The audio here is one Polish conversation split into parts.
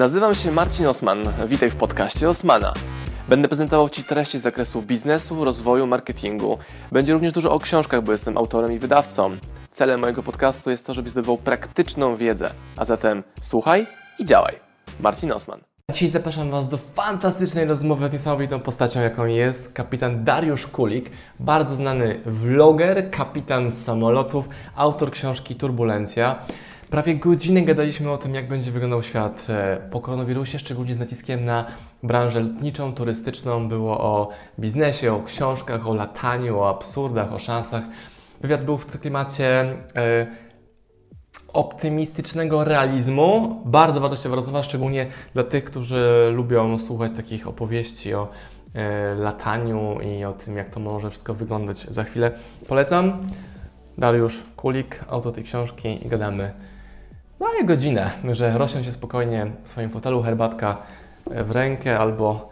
Nazywam się Marcin Osman. Witaj w podcaście Osmana. Będę prezentował Ci treści z zakresu biznesu, rozwoju, marketingu. Będzie również dużo o książkach, bo jestem autorem i wydawcą. Celem mojego podcastu jest to, żebyś zdobywał praktyczną wiedzę. A zatem słuchaj i działaj. Marcin Osman. Dzisiaj zapraszam Was do fantastycznej rozmowy z niesamowitą postacią, jaką jest kapitan Dariusz Kulik, bardzo znany vloger, kapitan samolotów, autor książki Turbulencja. Prawie godzinę gadaliśmy o tym, jak będzie wyglądał świat e, po koronawirusie, szczególnie z naciskiem na branżę lotniczą, turystyczną. Było o biznesie, o książkach, o lataniu, o absurdach, o szansach. Wywiad był w klimacie e, optymistycznego realizmu. Bardzo wartościowa rozmowa, szczególnie dla tych, którzy lubią słuchać takich opowieści o e, lataniu i o tym, jak to może wszystko wyglądać za chwilę. Polecam. Dariusz Kulik, autor tej książki i gadamy daje godzinę, że rośnie się spokojnie w swoim fotelu, herbatka w rękę albo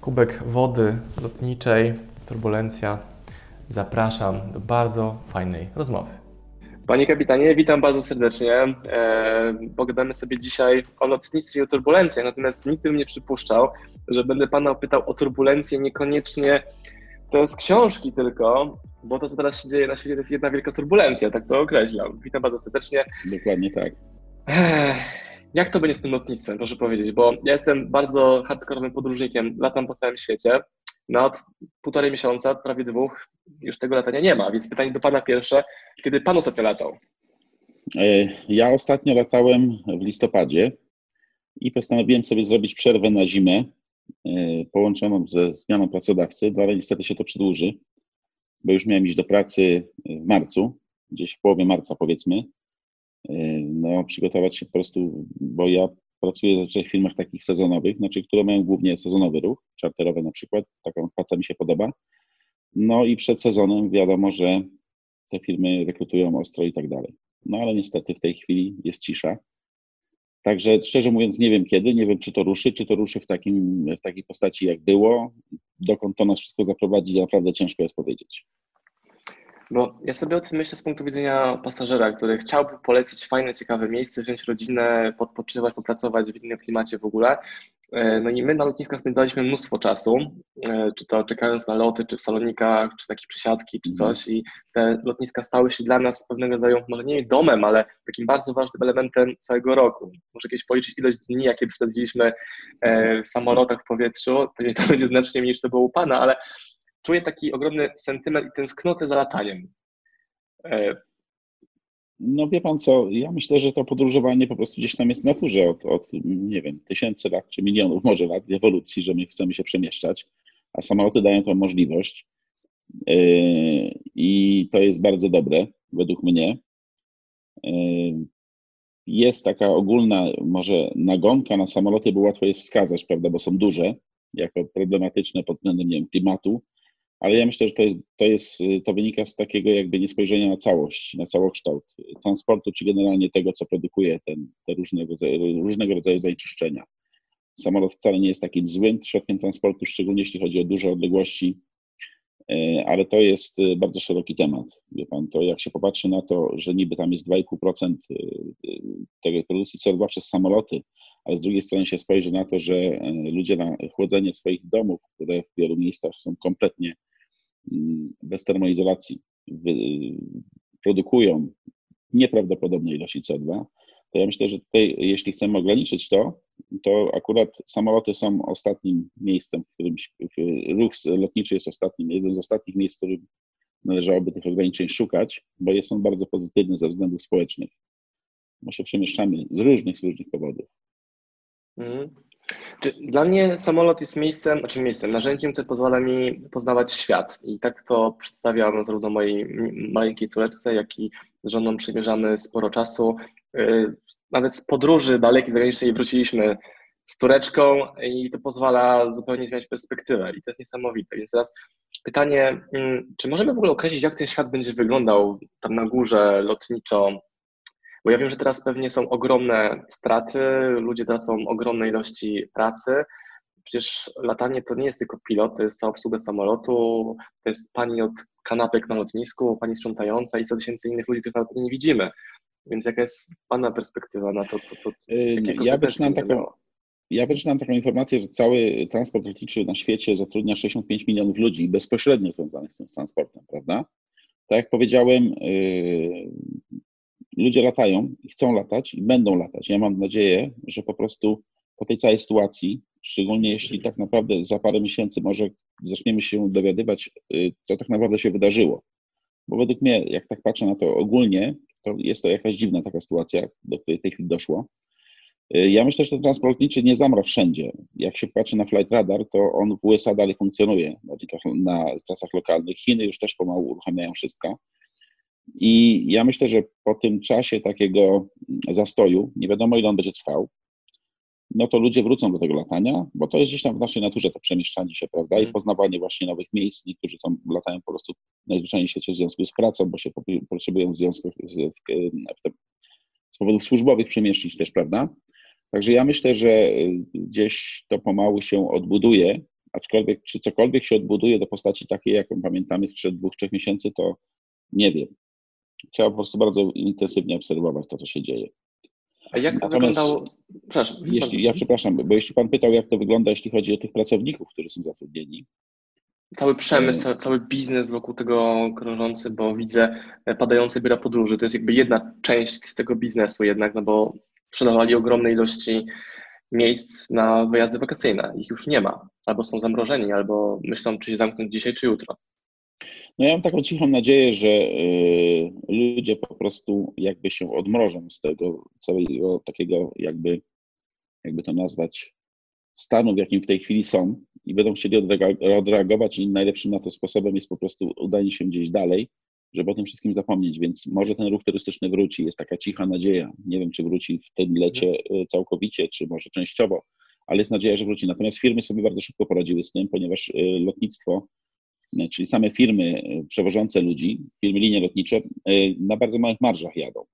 kubek wody lotniczej, turbulencja. Zapraszam do bardzo fajnej rozmowy. Panie kapitanie, witam bardzo serdecznie. E, pogadamy sobie dzisiaj o lotnictwie i o turbulencjach, natomiast nikt bym nie przypuszczał, że będę Pana pytał o turbulencje niekoniecznie to z książki tylko, bo to, co teraz się dzieje na świecie, to jest jedna wielka turbulencja, tak to określam. Witam bardzo serdecznie. Dokładnie tak. Jak to będzie z tym lotnictwem, proszę powiedzieć? Bo ja jestem bardzo hardkorowym podróżnikiem, latam po całym świecie. No od półtorej miesiąca, prawie dwóch, już tego latania nie ma. Więc pytanie do Pana pierwsze, kiedy Pan ostatnio latał? E, ja ostatnio latałem w listopadzie i postanowiłem sobie zrobić przerwę na zimę e, połączoną ze zmianą pracodawcy, no ale niestety się to przedłuży, bo już miałem iść do pracy w marcu, gdzieś w połowie marca powiedzmy, no, przygotować się po prostu, bo ja pracuję zazwyczaj w firmach takich sezonowych, znaczy, które mają głównie sezonowy ruch, czarterowy na przykład, taka praca mi się podoba. No i przed sezonem wiadomo, że te firmy rekrutują ostro i tak dalej. No ale niestety w tej chwili jest cisza. Także szczerze mówiąc nie wiem kiedy, nie wiem czy to ruszy, czy to ruszy w, takim, w takiej postaci jak było, dokąd to nas wszystko zaprowadzi, naprawdę ciężko jest powiedzieć. Bo ja sobie o tym myślę z punktu widzenia pasażera, który chciałby polecić fajne, ciekawe miejsce, wziąć rodzinę, podpoczywać, popracować w innym klimacie w ogóle. E, no i my na lotniskach spędzaliśmy mnóstwo czasu, e, czy to czekając na loty, czy w salonikach, czy takie przysiadki, czy mhm. coś. I te lotniska stały się dla nas pewnego rodzaju, może nie domem, ale takim bardzo ważnym elementem całego roku. Może kiedyś policzyć ilość dni, jakie spędziliśmy e, w samolotach w powietrzu. Pewnie to będzie znacznie mniej niż to było u Pana, ale czuję taki ogromny sentyment i tęsknotę za lataniem. E, no wie pan co, ja myślę, że to podróżowanie po prostu gdzieś tam jest w naturze od, od, nie wiem, tysięcy lat czy milionów może lat ewolucji, że my chcemy się przemieszczać, a samoloty dają tą możliwość e, i to jest bardzo dobre według mnie. E, jest taka ogólna może nagonka na samoloty, bo łatwo je wskazać, prawda, bo są duże, jako problematyczne pod względem nie wiem, klimatu, ale ja myślę, że to, jest, to, jest, to wynika z takiego jakby niespojrzenia na całość, na całokształt transportu, czy generalnie tego, co produkuje ten, te różnego, rodzaju, różnego rodzaju zanieczyszczenia. Samolot wcale nie jest takim złym środkiem transportu, szczególnie jeśli chodzi o duże odległości, e, ale to jest e, bardzo szeroki temat. Wie pan, to jak się popatrzy na to, że niby tam jest 2,5% e, tego produkcji CO2 przez samoloty, ale z drugiej strony się spojrzy na to, że ludzie na chłodzenie swoich domów, które w wielu miejscach są kompletnie bez termoizolacji produkują nieprawdopodobne ilości CO2, to ja myślę, że tutaj, jeśli chcemy ograniczyć to, to akurat samoloty są ostatnim miejscem, w którym ruch lotniczy jest ostatnim, jednym z ostatnich miejsc, w którym należałoby tych ograniczeń szukać, bo jest on bardzo pozytywny ze względów społecznych. Bo się przemieszczamy z różnych, z różnych powodów. Dla mnie samolot jest miejscem, znaczy miejscem, narzędziem, które pozwala mi poznawać świat. I tak to przedstawiam zarówno mojej maleńkiej córeczce, jak i z żoną przymierzamy sporo czasu. Y, nawet z podróży dalekiej zagranicznej wróciliśmy z córeczką i to pozwala zupełnie zmieniać perspektywę i to jest niesamowite. Więc teraz pytanie, mm, czy możemy w ogóle określić, jak ten świat będzie wyglądał tam na górze lotniczo bo ja wiem, że teraz pewnie są ogromne straty, ludzie teraz są ogromne ilości pracy. Przecież latanie to nie jest tylko pilot, to jest cała obsługa samolotu, to jest pani od kanapek na lotnisku, pani sprzątająca i 100 tysięcy innych ludzi, których nie widzimy. Więc jaka jest Pana perspektywa na to? to, to ja zaczynam taką, ja wyczytałem taką informację, że cały transport lotniczy na świecie zatrudnia 65 milionów ludzi bezpośrednio związanych z tym transportem, prawda? Tak jak powiedziałem, ludzie latają i chcą latać i będą latać. Ja mam nadzieję, że po prostu po tej całej sytuacji, szczególnie jeśli tak naprawdę za parę miesięcy może zaczniemy się dowiadywać, yy, to tak naprawdę się wydarzyło. Bo według mnie, jak tak patrzę na to ogólnie, to jest to jakaś dziwna taka sytuacja, do której w tej chwili doszło. Y, ja myślę, że ten transport lotniczy nie zamra wszędzie. Jak się patrzy na Flight Radar, to on w USA dalej funkcjonuje na, na trasach lokalnych. Chiny już też pomału uruchamiają wszystko. I ja myślę, że po tym czasie takiego zastoju, nie wiadomo ile on będzie trwał, no to ludzie wrócą do tego latania, bo to jest gdzieś tam w naszej naturze to przemieszczanie się, prawda, i mhm. poznawanie właśnie nowych miejsc. Niektórzy tam latają po prostu najzwyczajniej w świecie w związku z pracą, bo się potrzebują w związku z, w, w, z powodów służbowych przemieścić też, prawda. Także ja myślę, że y, gdzieś to pomału się odbuduje, aczkolwiek czy cokolwiek się odbuduje do postaci takiej, jaką pamiętamy sprzed dwóch, trzech miesięcy, to nie wiem. Trzeba po prostu bardzo intensywnie obserwować to, co się dzieje. A jak to wyglądało? Przepraszam. Jeśli, ja przepraszam, bo jeśli Pan pytał, jak to wygląda, jeśli chodzi o tych pracowników, którzy są zatrudnieni. Cały przemysł, e, cały biznes wokół tego krążący, bo widzę padające biura podróży. To jest jakby jedna część tego biznesu jednak, no bo sprzedawali ogromne ilości miejsc na wyjazdy wakacyjne. Ich już nie ma. Albo są zamrożeni, albo myślą, czy się zamknąć dzisiaj, czy jutro. No ja mam taką cichą nadzieję, że y, ludzie po prostu jakby się odmrożą z tego całego takiego jakby, jakby to nazwać, stanu, w jakim w tej chwili są i będą chcieli odreagować i najlepszym na to sposobem jest po prostu udanie się gdzieś dalej, żeby o tym wszystkim zapomnieć, więc może ten ruch turystyczny wróci, jest taka cicha nadzieja. Nie wiem, czy wróci w tym lecie e, całkowicie, czy może częściowo, ale jest nadzieja, że wróci. Natomiast firmy sobie bardzo szybko poradziły z tym, ponieważ e, lotnictwo, czyli same firmy przewożące ludzi, firmy linie lotnicze, na bardzo małych marżach jadą.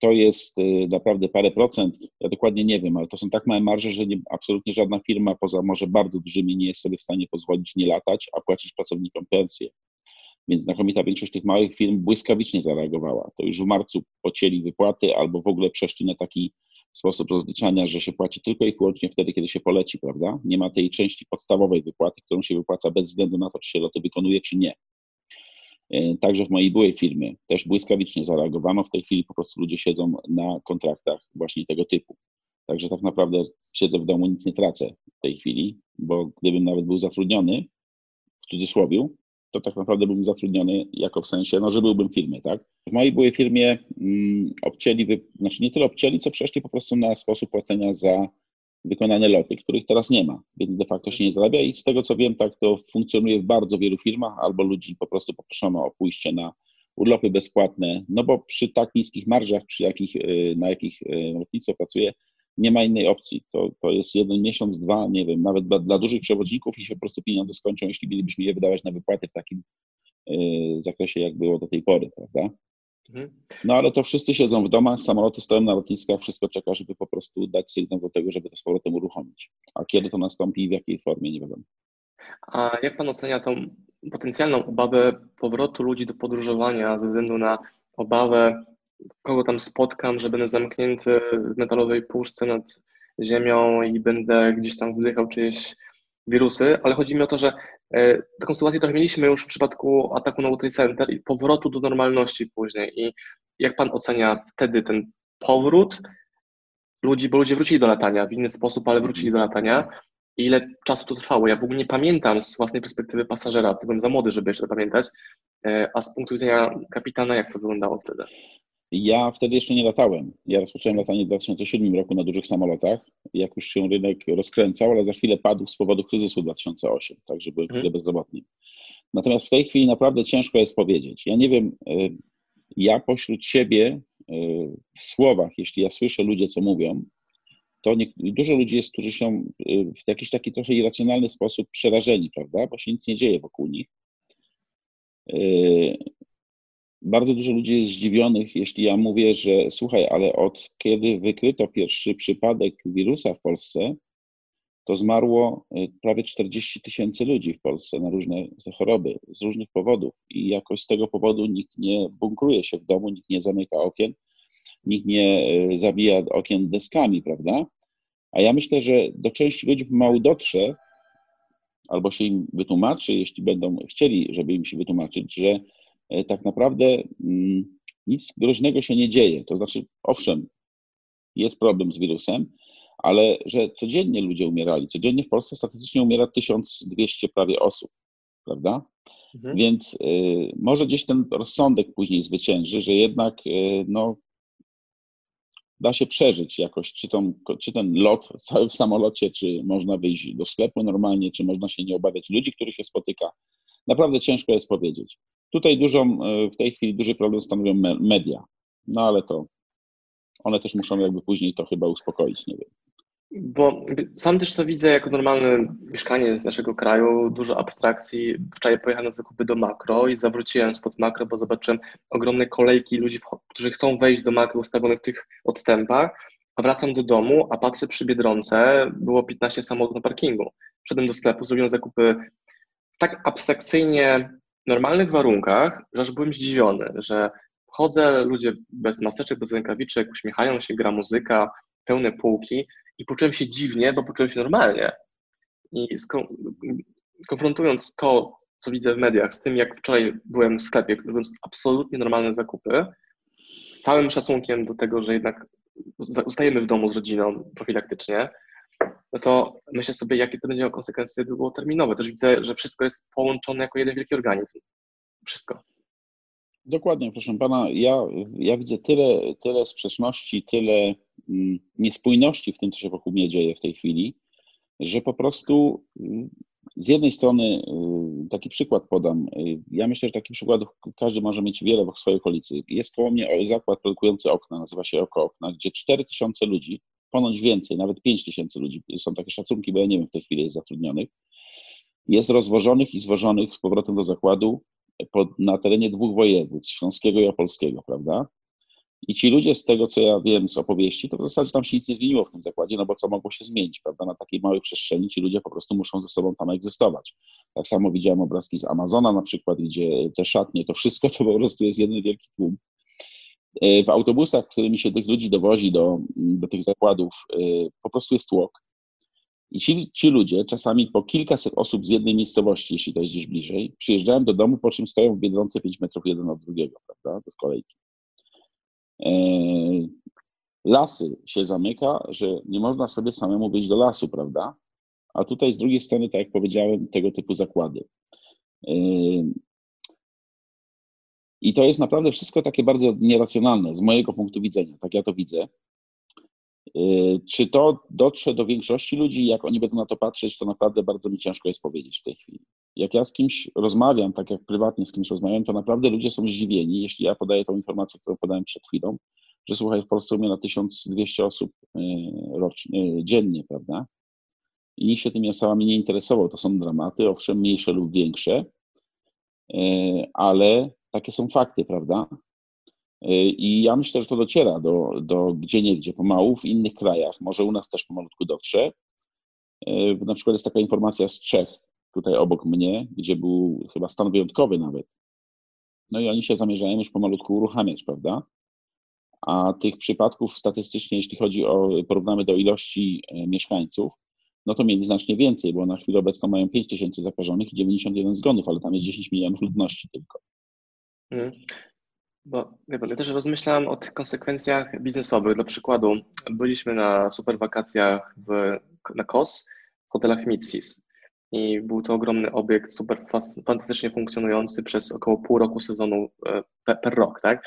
To jest naprawdę parę procent, ja dokładnie nie wiem, ale to są tak małe marże, że nie, absolutnie żadna firma poza może bardzo dużymi nie jest sobie w stanie pozwolić nie latać, a płacić pracownikom pensje. Więc znakomita większość tych małych firm błyskawicznie zareagowała. To już w marcu pocięli wypłaty albo w ogóle przeszli na taki sposób rozliczania, że się płaci tylko i wyłącznie wtedy, kiedy się poleci, prawda? Nie ma tej części podstawowej wypłaty, którą się wypłaca bez względu na to, czy się loty wykonuje, czy nie. E, także w mojej byłej firmie też błyskawicznie zareagowano. W tej chwili po prostu ludzie siedzą na kontraktach właśnie tego typu. Także tak naprawdę siedzę w domu, nic nie tracę w tej chwili, bo gdybym nawet był zatrudniony, w cudzysłowie, to tak naprawdę byłbym zatrudniony jako w sensie, no, że byłbym w firmie, tak? W mojej byłej firmie mm, obcięli, znaczy nie tyle obcięli, co przeszli po prostu na sposób płacenia za wykonane loty, których teraz nie ma, więc de facto się nie zarabia i z tego co wiem, tak to funkcjonuje w bardzo wielu firmach, albo ludzi po prostu poproszono o pójście na urlopy bezpłatne, no bo przy tak niskich marżach, przy jakich, y, na jakich y, lotnictwo pracuje, nie ma innej opcji. To, to jest jeden miesiąc, dwa, nie wiem, nawet dla, dla dużych przewodników i się po prostu pieniądze skończą, jeśli mielibyśmy je wydawać na wypłaty w takim y, zakresie, jak było do tej pory, prawda? Mhm. No ale to wszyscy siedzą w domach, samoloty stoją na lotniskach, wszystko czeka, żeby po prostu dać sygnał do tego, żeby to z powrotem uruchomić. A kiedy to nastąpi i w jakiej formie, nie wiadomo. A jak Pan ocenia tą potencjalną obawę powrotu ludzi do podróżowania ze względu na obawę kogo tam spotkam, że będę zamknięty w metalowej puszce nad ziemią i będę gdzieś tam wdychał czyjeś wirusy, ale chodzi mi o to, że e, taką sytuację trochę mieliśmy już w przypadku ataku na World Center i powrotu do normalności później. I jak pan ocenia wtedy ten powrót ludzi, bo ludzie wrócili do latania w inny sposób, ale wrócili do latania. I ile czasu to trwało? Ja w ogóle nie pamiętam z własnej perspektywy pasażera, byłem za młody, żeby jeszcze to pamiętać, e, a z punktu widzenia kapitana, jak to wyglądało wtedy? Ja wtedy jeszcze nie latałem. Ja rozpocząłem latanie w 2007 roku na dużych samolotach, jak już się rynek rozkręcał, ale za chwilę padł z powodu kryzysu 2008, także byłem chwilę mhm. bezrobotny. Natomiast w tej chwili naprawdę ciężko jest powiedzieć. Ja nie wiem, e, ja pośród siebie e, w słowach, jeśli ja słyszę ludzie, co mówią, to nie, dużo ludzi jest, którzy są e, w jakiś taki trochę irracjonalny sposób przerażeni, prawda, bo się nic nie dzieje wokół nich bardzo dużo ludzi jest zdziwionych, jeśli ja mówię, że słuchaj, ale od kiedy wykryto pierwszy przypadek wirusa w Polsce, to zmarło y, prawie 40 tysięcy ludzi w Polsce na różne choroby z różnych powodów i jakoś z tego powodu nikt nie bunkruje się w domu, nikt nie zamyka okien, nikt nie y, zabija okien deskami, prawda? A ja myślę, że do części ludzi pomału dotrze, albo się im wytłumaczy, jeśli będą chcieli, żeby im się wytłumaczyć, że tak naprawdę mm, nic groźnego się nie dzieje. To znaczy, owszem, jest problem z wirusem, ale że codziennie ludzie umierali. Codziennie w Polsce statystycznie umiera 1200 prawie osób, prawda? Mhm. Więc y, może gdzieś ten rozsądek później zwycięży, że jednak y, no, da się przeżyć jakoś, czy, tą, czy ten lot cały w samolocie, czy można wyjść do sklepu normalnie, czy można się nie obawiać ludzi, których się spotyka. Naprawdę ciężko jest powiedzieć. Tutaj dużą, w tej chwili duży problem stanowią media, no ale to one też muszą jakby później to chyba uspokoić, nie wiem. Bo sam też to widzę jako normalny mieszkaniec naszego kraju, dużo abstrakcji. Wczoraj pojechałem na zakupy do makro i zawróciłem spod makro, bo zobaczyłem ogromne kolejki ludzi, którzy chcą wejść do makro ustawionych w tych odstępach, a wracam do domu, a patrzę przy Biedronce, było 15 samochodów na parkingu. Wszedłem do sklepu, zrobiłem zakupy tak abstrakcyjnie normalnych warunkach, że aż byłem zdziwiony, że chodzę, ludzie bez maseczek, bez rękawiczek, uśmiechają się, gra muzyka, pełne półki i poczułem się dziwnie, bo poczułem się normalnie. I konfrontując to, co widzę w mediach, z tym, jak wczoraj byłem w sklepie, robiąc absolutnie normalne zakupy, z całym szacunkiem do tego, że jednak zostajemy w domu z rodziną profilaktycznie, no to myślę sobie, jakie to będzie miało konsekwencje długoterminowe. Też widzę, że wszystko jest połączone jako jeden wielki organizm. Wszystko. Dokładnie, proszę pana. Ja, ja widzę tyle, tyle sprzeczności, tyle mm, niespójności w tym, co się wokół mnie dzieje w tej chwili, że po prostu mm, z jednej strony y, taki przykład podam. Y, ja myślę, że takich przykładów każdy może mieć wiele w swojej okolicy. Jest koło mnie zakład produkujący okna, nazywa się Oko Okna, gdzie 4 tysiące ludzi, ponoć więcej, nawet 5 tysięcy ludzi, są takie szacunki, bo ja nie wiem w tej chwili jest zatrudnionych, jest rozwożonych i zwożonych z powrotem do zakładu pod, na terenie dwóch województw, śląskiego i opolskiego, prawda? I ci ludzie, z tego co ja wiem z opowieści, to w zasadzie tam się nic nie zmieniło w tym zakładzie, no bo co mogło się zmienić, prawda? Na takiej małej przestrzeni ci ludzie po prostu muszą ze sobą tam egzystować. Tak samo widziałem obrazki z Amazona na przykład, gdzie te szatnie, to wszystko to po prostu jest jeden wielki tłum. E, w autobusach, którymi się tych ludzi dowozi do, do tych zakładów, e, po prostu jest tłok. I ci, ci ludzie, czasami po kilkaset osób z jednej miejscowości, jeśli to jest gdzieś bliżej, przyjeżdżają do domu, po czym stoją w Biedronce 5 metrów jeden od drugiego, prawda, do kolejki. E, lasy się zamyka, że nie można sobie samemu wyjść do lasu, prawda? A tutaj z drugiej strony, tak jak powiedziałem, tego typu zakłady. I to jest naprawdę wszystko takie bardzo nieracjonalne z mojego punktu widzenia, tak ja to widzę. Y, czy to dotrze do większości ludzi, jak oni będą na to patrzeć, to naprawdę bardzo mi ciężko jest powiedzieć w tej chwili. Jak ja z kimś rozmawiam, tak jak prywatnie z kimś rozmawiam, to naprawdę ludzie są zdziwieni, jeśli ja podaję tą informację, którą podałem przed chwilą, że słuchaj, w Polsce umiera 1200 osób y, rocznie, y, dziennie, prawda? I nikt się tymi osobami nie interesował. To są dramaty, owszem, mniejsze lub większe, ale takie są fakty, prawda? I ja myślę, że to dociera do, do gdzie niegdzie pomału, w innych krajach, może u nas też pomalutku dotrze. E, na przykład jest taka informacja z Czech, tutaj obok mnie, gdzie był chyba stan wyjątkowy nawet. No i oni się zamierzają już pomalutku uruchamiać, prawda? A tych przypadków statystycznie, jeśli chodzi o, porównamy do ilości e, mieszkańców, no to mieli znacznie więcej, bo na chwilę obecną mają 5 tysięcy zakażonych i 91 zgonów, ale tam jest 10 milionów ludności tylko. Hmm. Bo wie pan, ja też rozmyślałem o tych konsekwencjach biznesowych. Dla przykładu, byliśmy na super wakacjach w, na KOS w hotelach Mitsis i był to ogromny obiekt, super fantastycznie funkcjonujący przez około pół roku sezonu per, per rok, tak?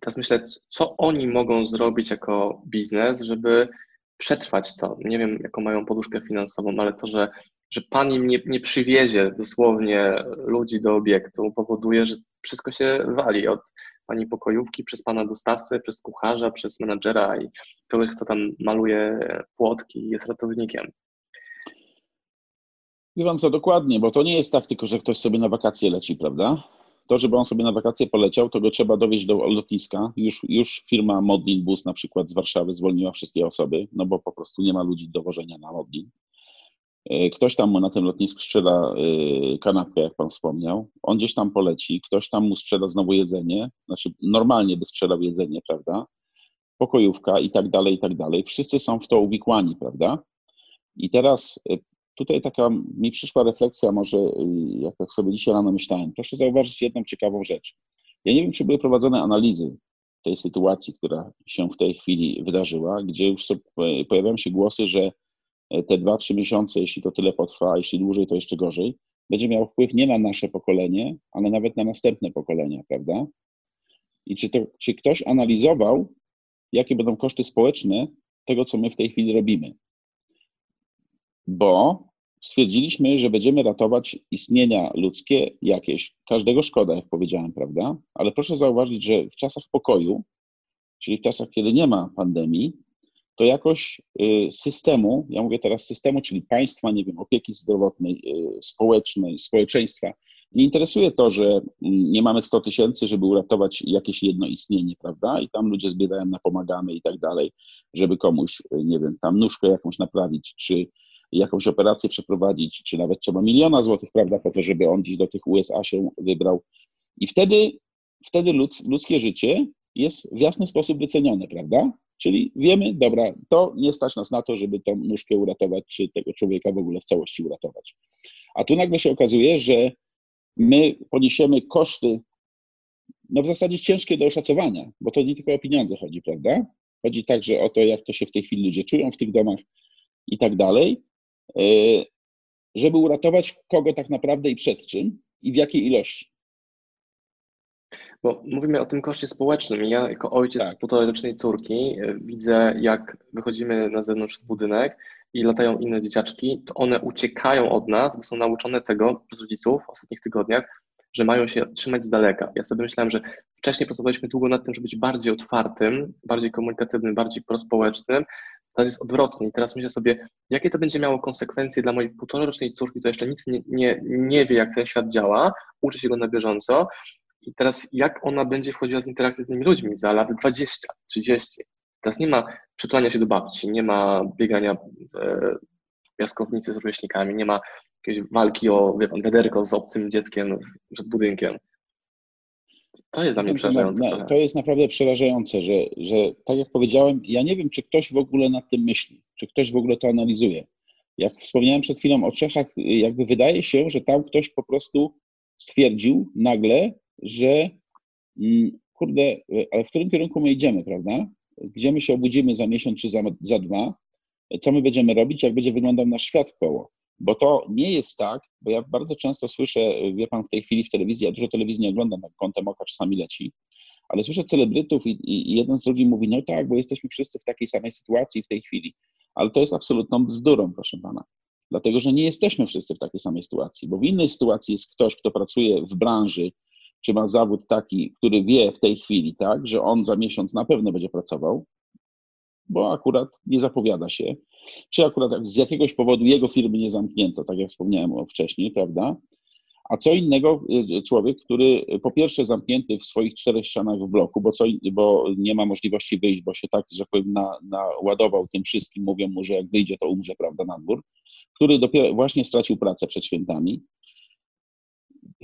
Teraz myślę, co oni mogą zrobić jako biznes, żeby przetrwać to. Nie wiem, jaką mają poduszkę finansową, ale to, że, że pan im nie, nie przywiezie dosłownie ludzi do obiektu, powoduje, że wszystko się wali od pani pokojówki, przez pana dostawcę, przez kucharza, przez menadżera i kogoś, kto tam maluje płotki i jest ratownikiem. Wie pan co, dokładnie, bo to nie jest tak tylko, że ktoś sobie na wakacje leci, prawda? To, żeby on sobie na wakacje poleciał, to go trzeba dowieść do lotniska. Już, już firma Modlin Bus na przykład z Warszawy zwolniła wszystkie osoby, no bo po prostu nie ma ludzi do wożenia na Modlin. E, ktoś tam mu na tym lotnisku sprzeda e, kanapkę, jak pan wspomniał. On gdzieś tam poleci, ktoś tam mu sprzeda znowu jedzenie, znaczy normalnie by sprzedał jedzenie, prawda? Pokojówka i tak dalej, i tak dalej. Wszyscy są w to uwikłani, prawda? I teraz y, tutaj taka mi przyszła refleksja, może y, jak tak sobie dzisiaj rano myślałem. Proszę zauważyć jedną ciekawą rzecz. Ja nie wiem, czy były prowadzone analizy tej sytuacji, która się w tej chwili wydarzyła, gdzie już pojawiają się głosy, że te dwa, trzy miesiące, jeśli to tyle potrwa, a jeśli dłużej, to jeszcze gorzej, będzie miał wpływ nie na nasze pokolenie, ale nawet na następne pokolenia, prawda? I czy, to, czy ktoś analizował, jakie będą koszty społeczne tego, co my w tej chwili robimy? Bo stwierdziliśmy, że będziemy ratować istnienia ludzkie jakieś. Każdego szkoda, jak powiedziałem, prawda? Ale proszę zauważyć, że w czasach pokoju, czyli w czasach, kiedy nie ma pandemii, to jakoś y, systemu, ja mówię teraz systemu, czyli państwa, nie wiem, opieki zdrowotnej, y, społecznej, społeczeństwa, nie interesuje to, że mm, nie mamy 100 tysięcy, żeby uratować jakieś jedno istnienie, prawda? I tam ludzie zbierają na pomagamy i tak dalej, żeby komuś, y, nie wiem, tam nóżkę jakąś naprawić, czy jakąś operację przeprowadzić, czy nawet trzeba miliona złotych, prawda, po to, żeby on dziś do tych USA się wybrał. I wtedy, wtedy ludzkie życie jest w jasny sposób wycenione, prawda? Czyli wiemy, dobra, to nie stać nas na to, żeby tą nóżkę uratować, czy tego człowieka w ogóle w całości uratować. A tu nagle się okazuje, że my poniesiemy koszty, no w zasadzie ciężkie do oszacowania, bo to nie tylko o pieniądze chodzi, prawda? Chodzi także o to, jak to się w tej chwili ludzie czują w tych domach i tak dalej, żeby uratować kogo tak naprawdę i przed czym i w jakiej ilości. Bo mówimy o tym koszcie społecznym. Ja jako ojciec tak. półtorej córki e, widzę, jak wychodzimy na zewnątrz budynek i latają inne dzieciaczki, to one uciekają od nas, bo są nauczone tego przez rodziców w ostatnich tygodniach, że mają się trzymać z daleka. Ja sobie myślałem, że wcześniej pracowaliśmy długo nad tym, żeby być bardziej otwartym, bardziej komunikatywnym, bardziej prospołecznym. Teraz jest odwrotnie. I teraz myślę sobie, jakie to będzie miało konsekwencje dla mojej półtorocznej córki, która jeszcze nic nie, nie, nie wie, jak ten świat działa, uczy się go na bieżąco. I teraz jak ona będzie wchodziła z interakcji z innymi ludźmi za lat 20, 30? Teraz nie ma przytulania się do babci, nie ma biegania w piaskownicy z rówieśnikami, nie ma jakiejś walki o wie pan, wiaderko z obcym dzieckiem przed budynkiem. To jest dla mnie przerażające. To jest naprawdę przerażające, że, że tak jak powiedziałem, ja nie wiem, czy ktoś w ogóle nad tym myśli, czy ktoś w ogóle to analizuje. Jak wspomniałem przed chwilą o Czechach, jakby wydaje się, że tam ktoś po prostu stwierdził nagle, że mm, kurde, ale w którym kierunku my idziemy, prawda? Gdzie my się obudzimy za miesiąc czy za, za dwa? Co my będziemy robić? Jak będzie wyglądał nasz świat koło? Bo to nie jest tak, bo ja bardzo często słyszę, wie pan w tej chwili w telewizji, ja dużo telewizji nie oglądam, na kątem oka czasami leci, ale słyszę celebrytów i, i, jeden z drugim mówi, no tak, bo jesteśmy wszyscy w takiej samej sytuacji w tej chwili. Ale to jest absolutną bzdurą, proszę pana. Dlatego, że nie jesteśmy wszyscy w takiej samej sytuacji, bo w innej sytuacji jest ktoś, kto pracuje w branży, czy ma zawód taki, który wie w tej chwili, tak, że on za miesiąc na pewno będzie pracował, bo akurat nie zapowiada się, czy akurat z jakiegoś powodu jego firmy nie zamknięto, tak jak wspomniałem wcześniej, prawda? A co innego y, człowiek, który po pierwsze zamknięty w swoich czterech ścianach w bloku, bo, co, bo nie ma możliwości wyjść, bo się tak, że powiem, na, naładował tym wszystkim, mówią mu, że jak wyjdzie, to umrze, prawda, na dwór, który dopiero właśnie stracił pracę przed świętami,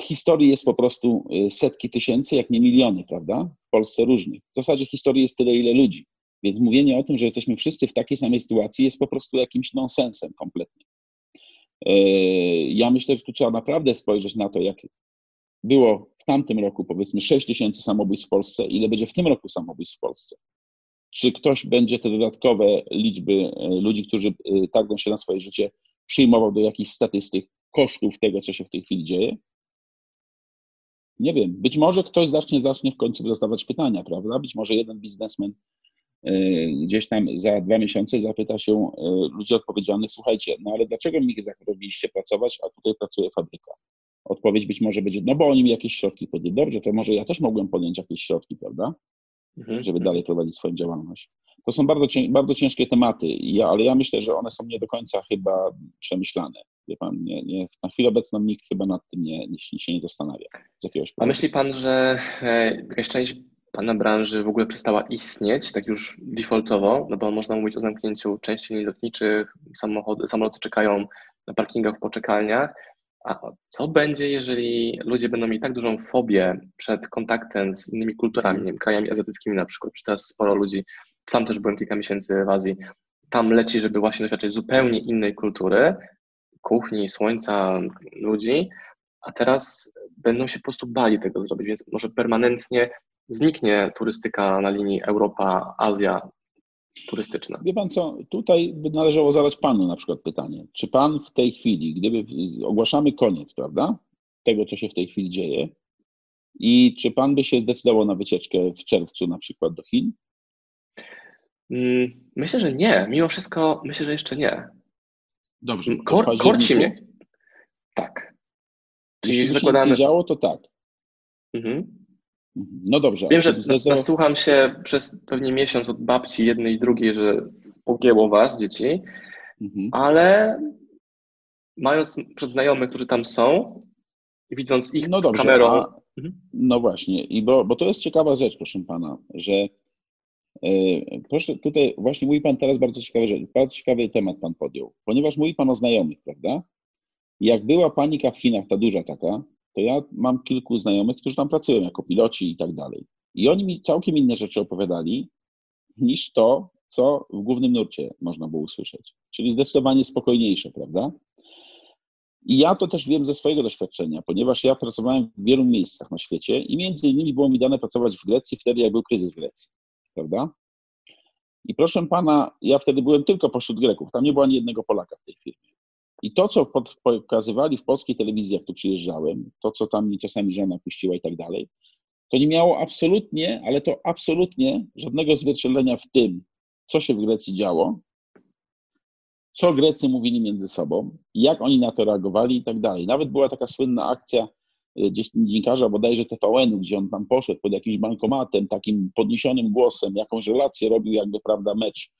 historii jest po prostu y, setki tysięcy, jak nie miliony, prawda? W Polsce różnych. W zasadzie historii jest tyle, ile ludzi. Więc mówienie o tym, że jesteśmy wszyscy w takiej samej sytuacji, jest po prostu jakimś nonsensem kompletnie. Y, ja myślę, że tu trzeba naprawdę spojrzeć na to, jak było w tamtym roku, powiedzmy, 6 tysięcy samobójstw w Polsce, ile będzie w tym roku samobójstw w Polsce. Czy ktoś będzie te dodatkowe liczby y, ludzi, którzy targną się na swoje życie, przyjmował do jakichś statystyk kosztów tego, co się w tej chwili dzieje? Nie wiem, być może ktoś zacznie, zacznie w końcu zadawać pytania, prawda? Być może jeden biznesmen e, gdzieś tam za dwa miesiące zapyta się e, ludzi odpowiedzialnych, słuchajcie, no ale dlaczego mi zarobiliście pracować, a tutaj pracuje fabryka? Odpowiedź być może będzie, no bo oni mi jakieś środki podjęli. Dobrze, to może ja też mogłem podjąć jakieś środki, prawda? Mhm. Żeby dalej prowadzić swoją działalność. To są bardzo, bardzo ciężkie tematy, ja, ale ja myślę, że one są nie do końca chyba przemyślane. Wie pan, nie, nie, na chwilę obecną nikt chyba nad tym nie, nie, się nie zastanawia. Z jakiegoś powodu. A myśli pan, że e, jakaś część pana branży w ogóle przestała istnieć, tak już defaultowo, no bo można mówić o zamknięciu części linii lotniczych, samochody, samoloty czekają na parkingach w poczekalniach, a co będzie, jeżeli ludzie będą mieli tak dużą fobię przed kontaktem z innymi kulturami, nie wiem, krajami azjatyckimi na przykład, już teraz sporo ludzi, sam też byłem kilka miesięcy w Azji, tam leci, żeby właśnie doświadczyć zupełnie innej kultury, kuchni, słońca, ludzi, a teraz będą się po prostu bali tego zrobić, więc może permanentnie zniknie turystyka na linii Europa-Azja turystyczna. Wie pan co, tutaj by należało zadać panu na przykład pytanie. Czy pan w tej chwili, gdyby ogłaszamy koniec, prawda, tego, co się w tej chwili dzieje, i czy pan by się zdecydował na wycieczkę w czerwcu na przykład do Chin? Mm, myślę, że nie. Mimo wszystko myślę, że jeszcze nie. Dobrze. Kor, korci mnie. Tak. Czyli Jeśli zakładamy. Jeśli działo, to tak. Mhm. No dobrze. Wiem, że zdecydował... nasłucham się przez pewnie miesiąc od babci jednej i drugiej, że pogięło was, dzieci, mhm. ale mając przed znajomych, którzy tam są widząc ich no dobrze, kamerą. A... Mhm. No właśnie, i bo, bo to jest ciekawa rzecz, proszę pana, że E, proszę, tutaj właśnie mówi Pan teraz bardzo ciekawy rzecz, bardzo ciekawy temat Pan podjął, ponieważ mówi Pan o znajomych, prawda? Jak była panika w Chinach, ta duża taka, to ja mam kilku znajomych, którzy tam pracują jako piloci i tak dalej. I oni mi całkiem inne rzeczy opowiadali niż to, co w głównym nurcie można było usłyszeć. Czyli zdecydowanie spokojniejsze, prawda? I ja to też wiem ze swojego doświadczenia, ponieważ ja pracowałem w wielu miejscach na świecie i między innymi było mi dane pracować w Grecji wtedy, jak był kryzys w Grecji prawda? I proszę pana, ja wtedy byłem tylko pośród Greków, tam nie było ani jednego Polaka w tej firmie. I to, co pod, pokazywali w polskiej telewizji, jak tu przyjeżdżałem, to, co tam mi czasami żona puściła i tak dalej, to nie miało absolutnie, ale to absolutnie żadnego zwierciadlenia w tym, co się w Grecji działo, co Grecy mówili między sobą, jak oni na to reagowali i tak dalej. Nawet była taka słynna akcja gdzieś dziennikarza bodajże TVN-u, gdzie on tam poszedł pod jakimś bankomatem, takim podniesionym głosem, jakąś relację robił, jakby, prawda, mecz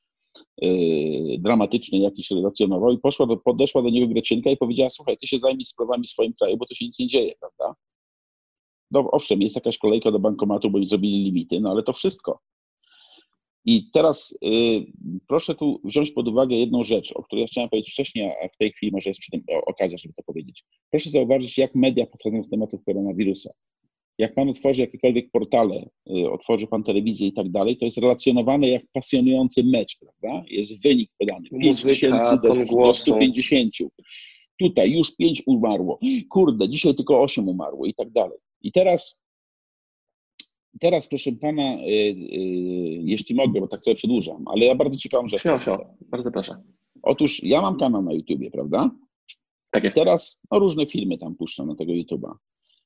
dramatyczny jakiś relacjonował i poszła do, podeszła do niego Greczynka i powiedziała, słuchaj, ty się zajmij sprawami w swoim kraju, bo to się nic nie dzieje, prawda? No owszem, jest jakaś kolejka do bankomatu, bo oni zrobili limity, no ale to wszystko. I teraz y, proszę tu wziąć pod uwagę jedną rzecz, o której ja chciałem powiedzieć wcześniej, a w tej chwili może jest przy tym okazja, żeby to powiedzieć. Proszę zauważyć, jak media podchodzą do tematów koronawirusa. Jak pan otworzy jakiekolwiek portale, y, otworzy pan telewizję i tak dalej, to jest relacjonowane jak pasjonujący mecz, prawda? Jest wynik podany. 5 tysięcy do, do 150. Tutaj już 5 umarło. Kurde, dzisiaj tylko 8 umarło i tak dalej. I teraz Teraz, proszę pana, y, y, jeśli mogę, bo tak to przedłużam, ale ja bardzo ciekawą rzecz. Śmiało, śmiało. Bardzo proszę. Otóż ja mam kanał na YouTubie, prawda? Tak jest. Teraz no, różne filmy tam puszczam na tego YouTuba.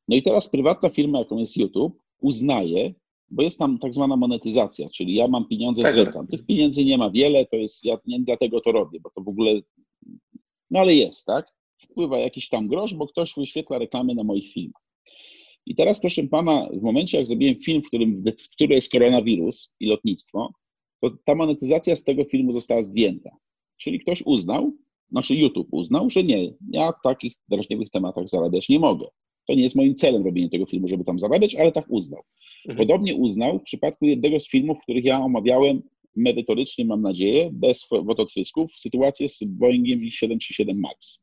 No i teraz prywatna firma, jaką jest YouTube, uznaje, bo jest tam tak zwana monetyzacja, czyli ja mam pieniądze tak, z reklam. Tych pieniędzy nie ma wiele, to jest, ja nie dlatego to robię, bo to w ogóle, no ale jest, tak? Wpływa jakiś tam grosz, bo ktoś wyświetla reklamy na moich filmach. I teraz, proszę pana, w momencie, jak zrobiłem film, w którym, w którym jest koronawirus i lotnictwo, to ta monetyzacja z tego filmu została zdjęta. Czyli ktoś uznał, znaczy YouTube uznał, że nie, ja w takich drażliwych tematach zarabiać nie mogę. To nie jest moim celem robienie tego filmu, żeby tam zarabiać, ale tak uznał. Mhm. Podobnie uznał w przypadku jednego z filmów, w których ja omawiałem merytorycznie, mam nadzieję, bez wodotrysków, sytuację z Boeingiem 737 MAX.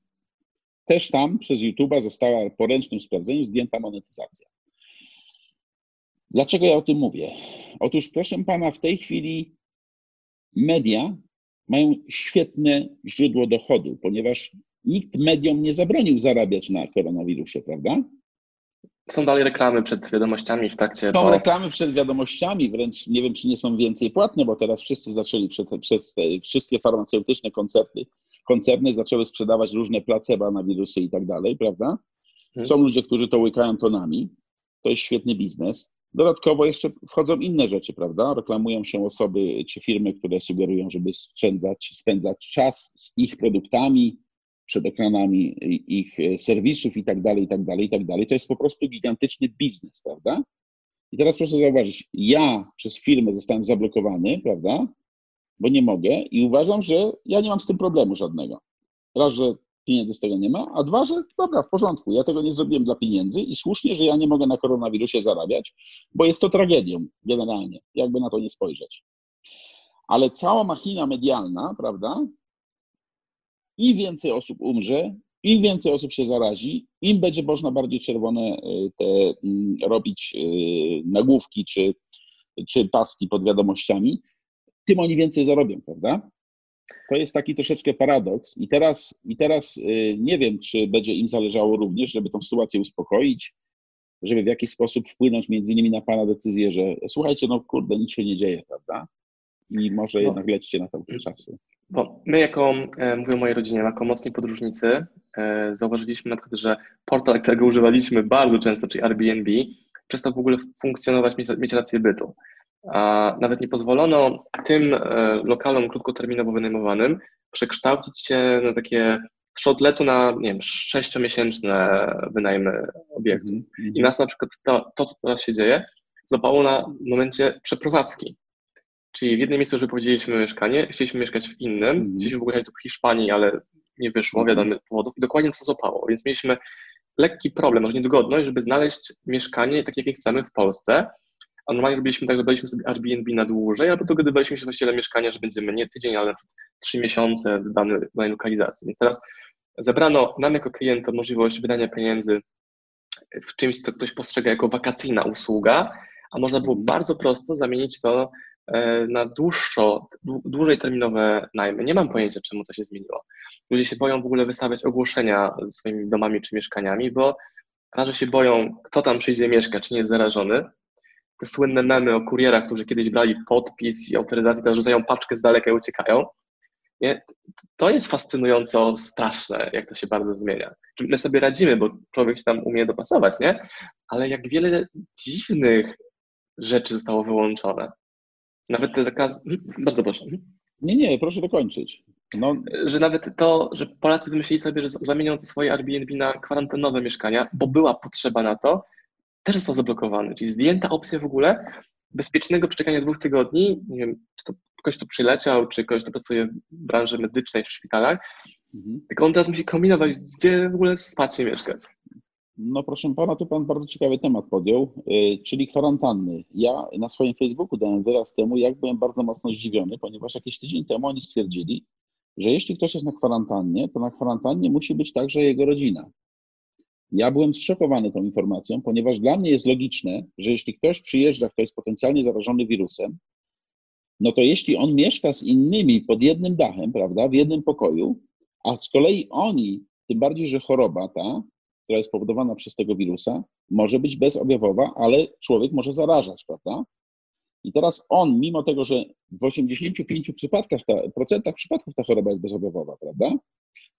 Też tam przez YouTube'a została po ręcznym sprawdzeniu zdjęta monetyzacja. Dlaczego ja o tym mówię? Otóż, proszę pana, w tej chwili media mają świetne źródło dochodu, ponieważ nikt mediom nie zabronił zarabiać na koronawirusie, prawda? Są dalej reklamy przed wiadomościami w trakcie. Są reklamy przed wiadomościami, wręcz nie wiem, czy nie są więcej płatne, bo teraz wszyscy zaczęli, przed, przez wszystkie farmaceutyczne koncerty koncerny zaczęły sprzedawać różne placeba na wirusy i tak dalej, prawda? Mhm. Są ludzie, którzy to łykają tonami. To jest świetny biznes. Dodatkowo jeszcze wchodzą inne rzeczy, prawda? Reklamują się osoby czy firmy, które sugerują, żeby spędzać, spędzać czas z ich produktami, przed ekranami ich serwisów i tak dalej, i tak dalej, i tak dalej. To jest po prostu gigantyczny biznes, prawda? I teraz proszę zauważyć, ja przez firmę zostałem zablokowany, prawda? bo nie mogę i uważam, że ja nie mam z tym problemu żadnego. Raz, że pieniędzy z tego nie ma, a dwa, że dobra, w porządku, ja tego nie zrobiłem dla pieniędzy i słusznie, że ja nie mogę na koronawirusie zarabiać, bo jest to tragedią generalnie, jakby na to nie spojrzeć. Ale cała machina medialna, prawda, i więcej osób umrze, im więcej osób się zarazi, im będzie można bardziej czerwone y, te mm, robić y, nagłówki czy, czy paski pod wiadomościami, tym oni więcej zarobią, prawda? to jest taki troszeczkę paradoks i teraz, i teraz y, nie wiem, czy będzie im zależało również, żeby tą sytuację uspokoić, żeby w jakiś sposób wpłynąć między innymi na Pana decyzję, że słuchajcie, no kurde, nic się nie dzieje, prawda? I może no. jednak lecicie na te czasy. Bo my jako, e, mówię o mojej rodzinie, jako mocni podróżnicy, e, zauważyliśmy na przykład, że portal, którego używaliśmy bardzo często, czyli Airbnb, przestał w ogóle funkcjonować, mieć, mieć rację bytu. A nawet nie pozwolono tym e, lokalom krótkoterminowo wynajmowanym przekształcić się na takie shotletu na, nie wiem, sześciomiesięczne wynajmy obiektów. Mm -hmm. I nas na przykład to, to, co teraz się dzieje, zapało na momencie przeprowadzki. Czyli w jednym miejscu wypowiedzieliśmy mieszkanie, chcieliśmy mieszkać w innym, mm. chcieliśmy w ogóle jechać do Hiszpanii, ale nie wyszło, mhm. wiadomych powodów i dokładnie to złapało, więc mieliśmy lekki problem, może niedogodność, żeby znaleźć mieszkanie takie, jakie chcemy w Polsce, a normalnie robiliśmy tak, że braliśmy sobie Airbnb na dłużej, albo dogadywaliśmy się z właścicielem mieszkania, że będziemy nie tydzień, ale trzy miesiące w danej, danej lokalizacji. Więc teraz zebrano nam jako klientom możliwość wydania pieniędzy w czymś, co ktoś postrzega jako wakacyjna usługa, a można było mhm. bardzo prosto zamienić to na dłuższo, dłużej terminowe najmy. Nie mam pojęcia, czemu to się zmieniło. Ludzie się boją w ogóle wystawiać ogłoszenia ze swoimi domami czy mieszkaniami, bo raz, że się boją, kto tam przyjdzie mieszkać, czy nie jest zarażony. Te słynne memy o kurierach, którzy kiedyś brali podpis i autoryzację, teraz rzucają paczkę z daleka i uciekają. Nie? To jest fascynująco straszne, jak to się bardzo zmienia. My sobie radzimy, bo człowiek się tam umie dopasować, nie? Ale jak wiele dziwnych rzeczy zostało wyłączone. Nawet te zakazy. Mhm, bardzo proszę. Mhm. Nie, nie, proszę dokończyć. No. Że nawet to, że Polacy wymyślili sobie, że zamienią te swoje Airbnb na kwarantannowe mieszkania, bo była potrzeba na to, też został zablokowany. Czyli zdjęta opcja w ogóle bezpiecznego przeczekania dwóch tygodni. Nie wiem, czy to ktoś tu przyleciał, czy ktoś tu pracuje w branży medycznej w szpitalach. Mhm. Tylko on teraz musi kombinować, gdzie w ogóle spać i mieszkać. No proszę pana, tu pan bardzo ciekawy temat podjął, yy, czyli kwarantanny. Ja na swoim Facebooku dałem wyraz temu, jak byłem bardzo mocno zdziwiony, ponieważ jakiś tydzień temu oni stwierdzili, że jeśli ktoś jest na kwarantannie, to na kwarantannie musi być także jego rodzina. Ja byłem zszokowany tą informacją, ponieważ dla mnie jest logiczne, że jeśli ktoś przyjeżdża, kto jest potencjalnie zarażony wirusem, no to jeśli on mieszka z innymi pod jednym dachem, prawda, w jednym pokoju, a z kolei oni, tym bardziej, że choroba ta, która jest spowodowana przez tego wirusa, może być bezobjawowa, ale człowiek może zarażać, prawda? I teraz on, mimo tego, że w 85 przypadkach ta, procentach przypadków ta choroba jest bezobjawowa, prawda?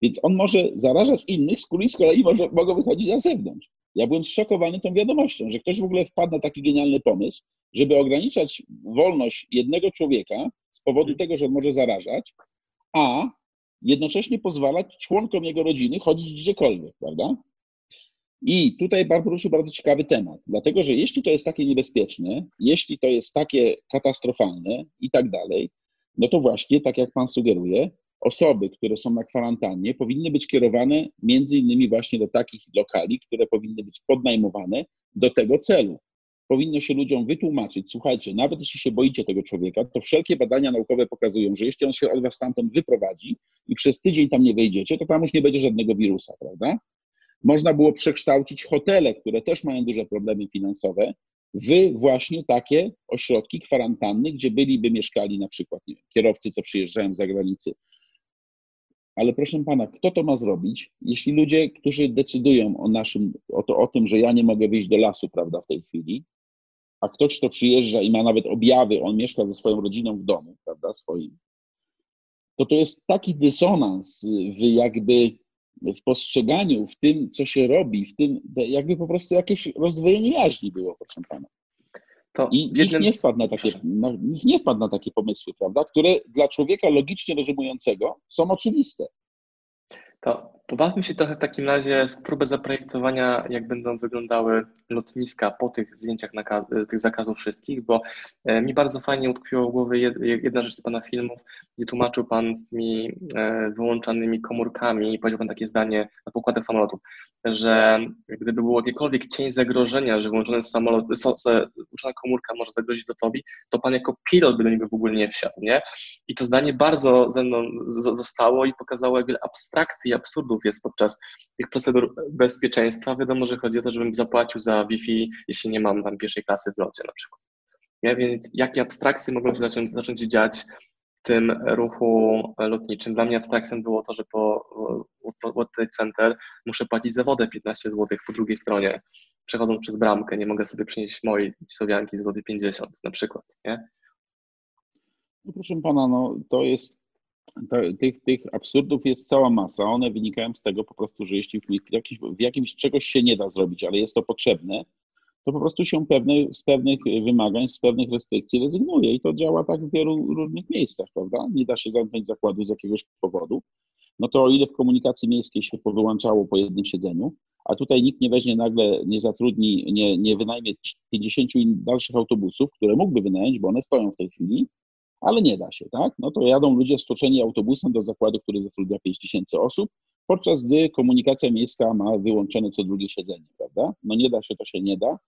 Więc on może zarażać innych, z kolei, z kolei może, mogą wychodzić na zewnątrz. Ja byłem zszokowany tą wiadomością, że ktoś w ogóle wpadł na taki genialny pomysł, żeby ograniczać wolność jednego człowieka z powodu tego, że może zarażać, a jednocześnie pozwalać członkom jego rodziny chodzić gdziekolwiek, prawda? I tutaj poruszył bardzo ciekawy temat, dlatego że jeśli to jest takie niebezpieczne, jeśli to jest takie katastrofalne i tak dalej, no to właśnie, tak jak Pan sugeruje, osoby, które są na kwarantannie, powinny być kierowane między innymi właśnie do takich lokali, które powinny być podnajmowane do tego celu. Powinno się ludziom wytłumaczyć, słuchajcie, nawet jeśli się boicie tego człowieka, to wszelkie badania naukowe pokazują, że jeśli on się od was stamtąd wyprowadzi i przez tydzień tam nie wejdziecie, to tam już nie będzie żadnego wirusa, prawda? Można było przekształcić hotele, które też mają duże problemy finansowe, w właśnie takie ośrodki kwarantanny, gdzie byliby mieszkali na przykład wiem, kierowcy, co przyjeżdżają z zagranicy. Ale proszę pana, kto to ma zrobić, jeśli ludzie, którzy decydują o naszym, o, to, o tym, że ja nie mogę wyjść do lasu, prawda, w tej chwili, a ktoś, kto przyjeżdża i ma nawet objawy, on mieszka ze swoją rodziną w domu, prawda, swoim, to to jest taki dysonans w jakby w postrzeganiu, w tym, co się robi, w tym, jakby po prostu jakieś rozdwojenie jaźni było, proszę pana. To I nikt nie, wpadł na takie, na, nikt nie wpadł na takie pomysły, prawda, które dla człowieka logicznie rozumującego są oczywiste. To pobawmy się trochę w takim razie z próbę zaprojektowania, jak będą wyglądały lotniska po tych zdjęciach tych zakazów wszystkich, bo e, mi bardzo fajnie utkwiło w głowie jedna rzecz z Pana filmów, gdzie tłumaczył Pan z tymi e, wyłączanymi komórkami i powiedział Pan takie zdanie na pokładach samolotów, że gdyby było jakiekolwiek cień zagrożenia, że wyłączony samolot, włączona komórka może zagrozić lotowi, to Pan jako pilot by do niego w ogóle nie wsiadł, nie? I to zdanie bardzo ze mną zostało i pokazało, jak wiele abstrakcji i absurdów jest podczas tych procedur bezpieczeństwa. Wiadomo, że chodzi o to, żebym zapłacił za Wi-Fi, jeśli nie mam tam pierwszej klasy w locie na przykład. Ja, więc jakie abstrakcje mogą się zacząć, zacząć dziać tym ruchu lotniczym. Dla mnie abstrakcją było to, że po World Trade Center muszę płacić za wodę 15 zł po drugiej stronie. Przechodząc przez bramkę, nie mogę sobie przynieść mojej sowianki z złoty 50 na przykład, nie? No proszę pana, no to jest tych, tych absurdów jest cała masa. One wynikają z tego po prostu, że jeśli w, jakiś, w jakimś czegoś się nie da zrobić, ale jest to potrzebne, to po prostu się pewne, z pewnych wymagań, z pewnych restrykcji rezygnuje i to działa tak w wielu różnych miejscach, prawda? Nie da się zamknąć zakładu z jakiegoś powodu. No to o ile w komunikacji miejskiej się powyłączało po jednym siedzeniu, a tutaj nikt nie weźmie nagle, nie zatrudni, nie, nie wynajmie 50 dalszych autobusów, które mógłby wynająć, bo one stoją w tej chwili, ale nie da się, tak? No to jadą ludzie stoczeni autobusem do zakładu, który zatrudnia 5 tysięcy osób, podczas gdy komunikacja miejska ma wyłączone co drugie siedzenie, prawda? No nie da się, to się nie da.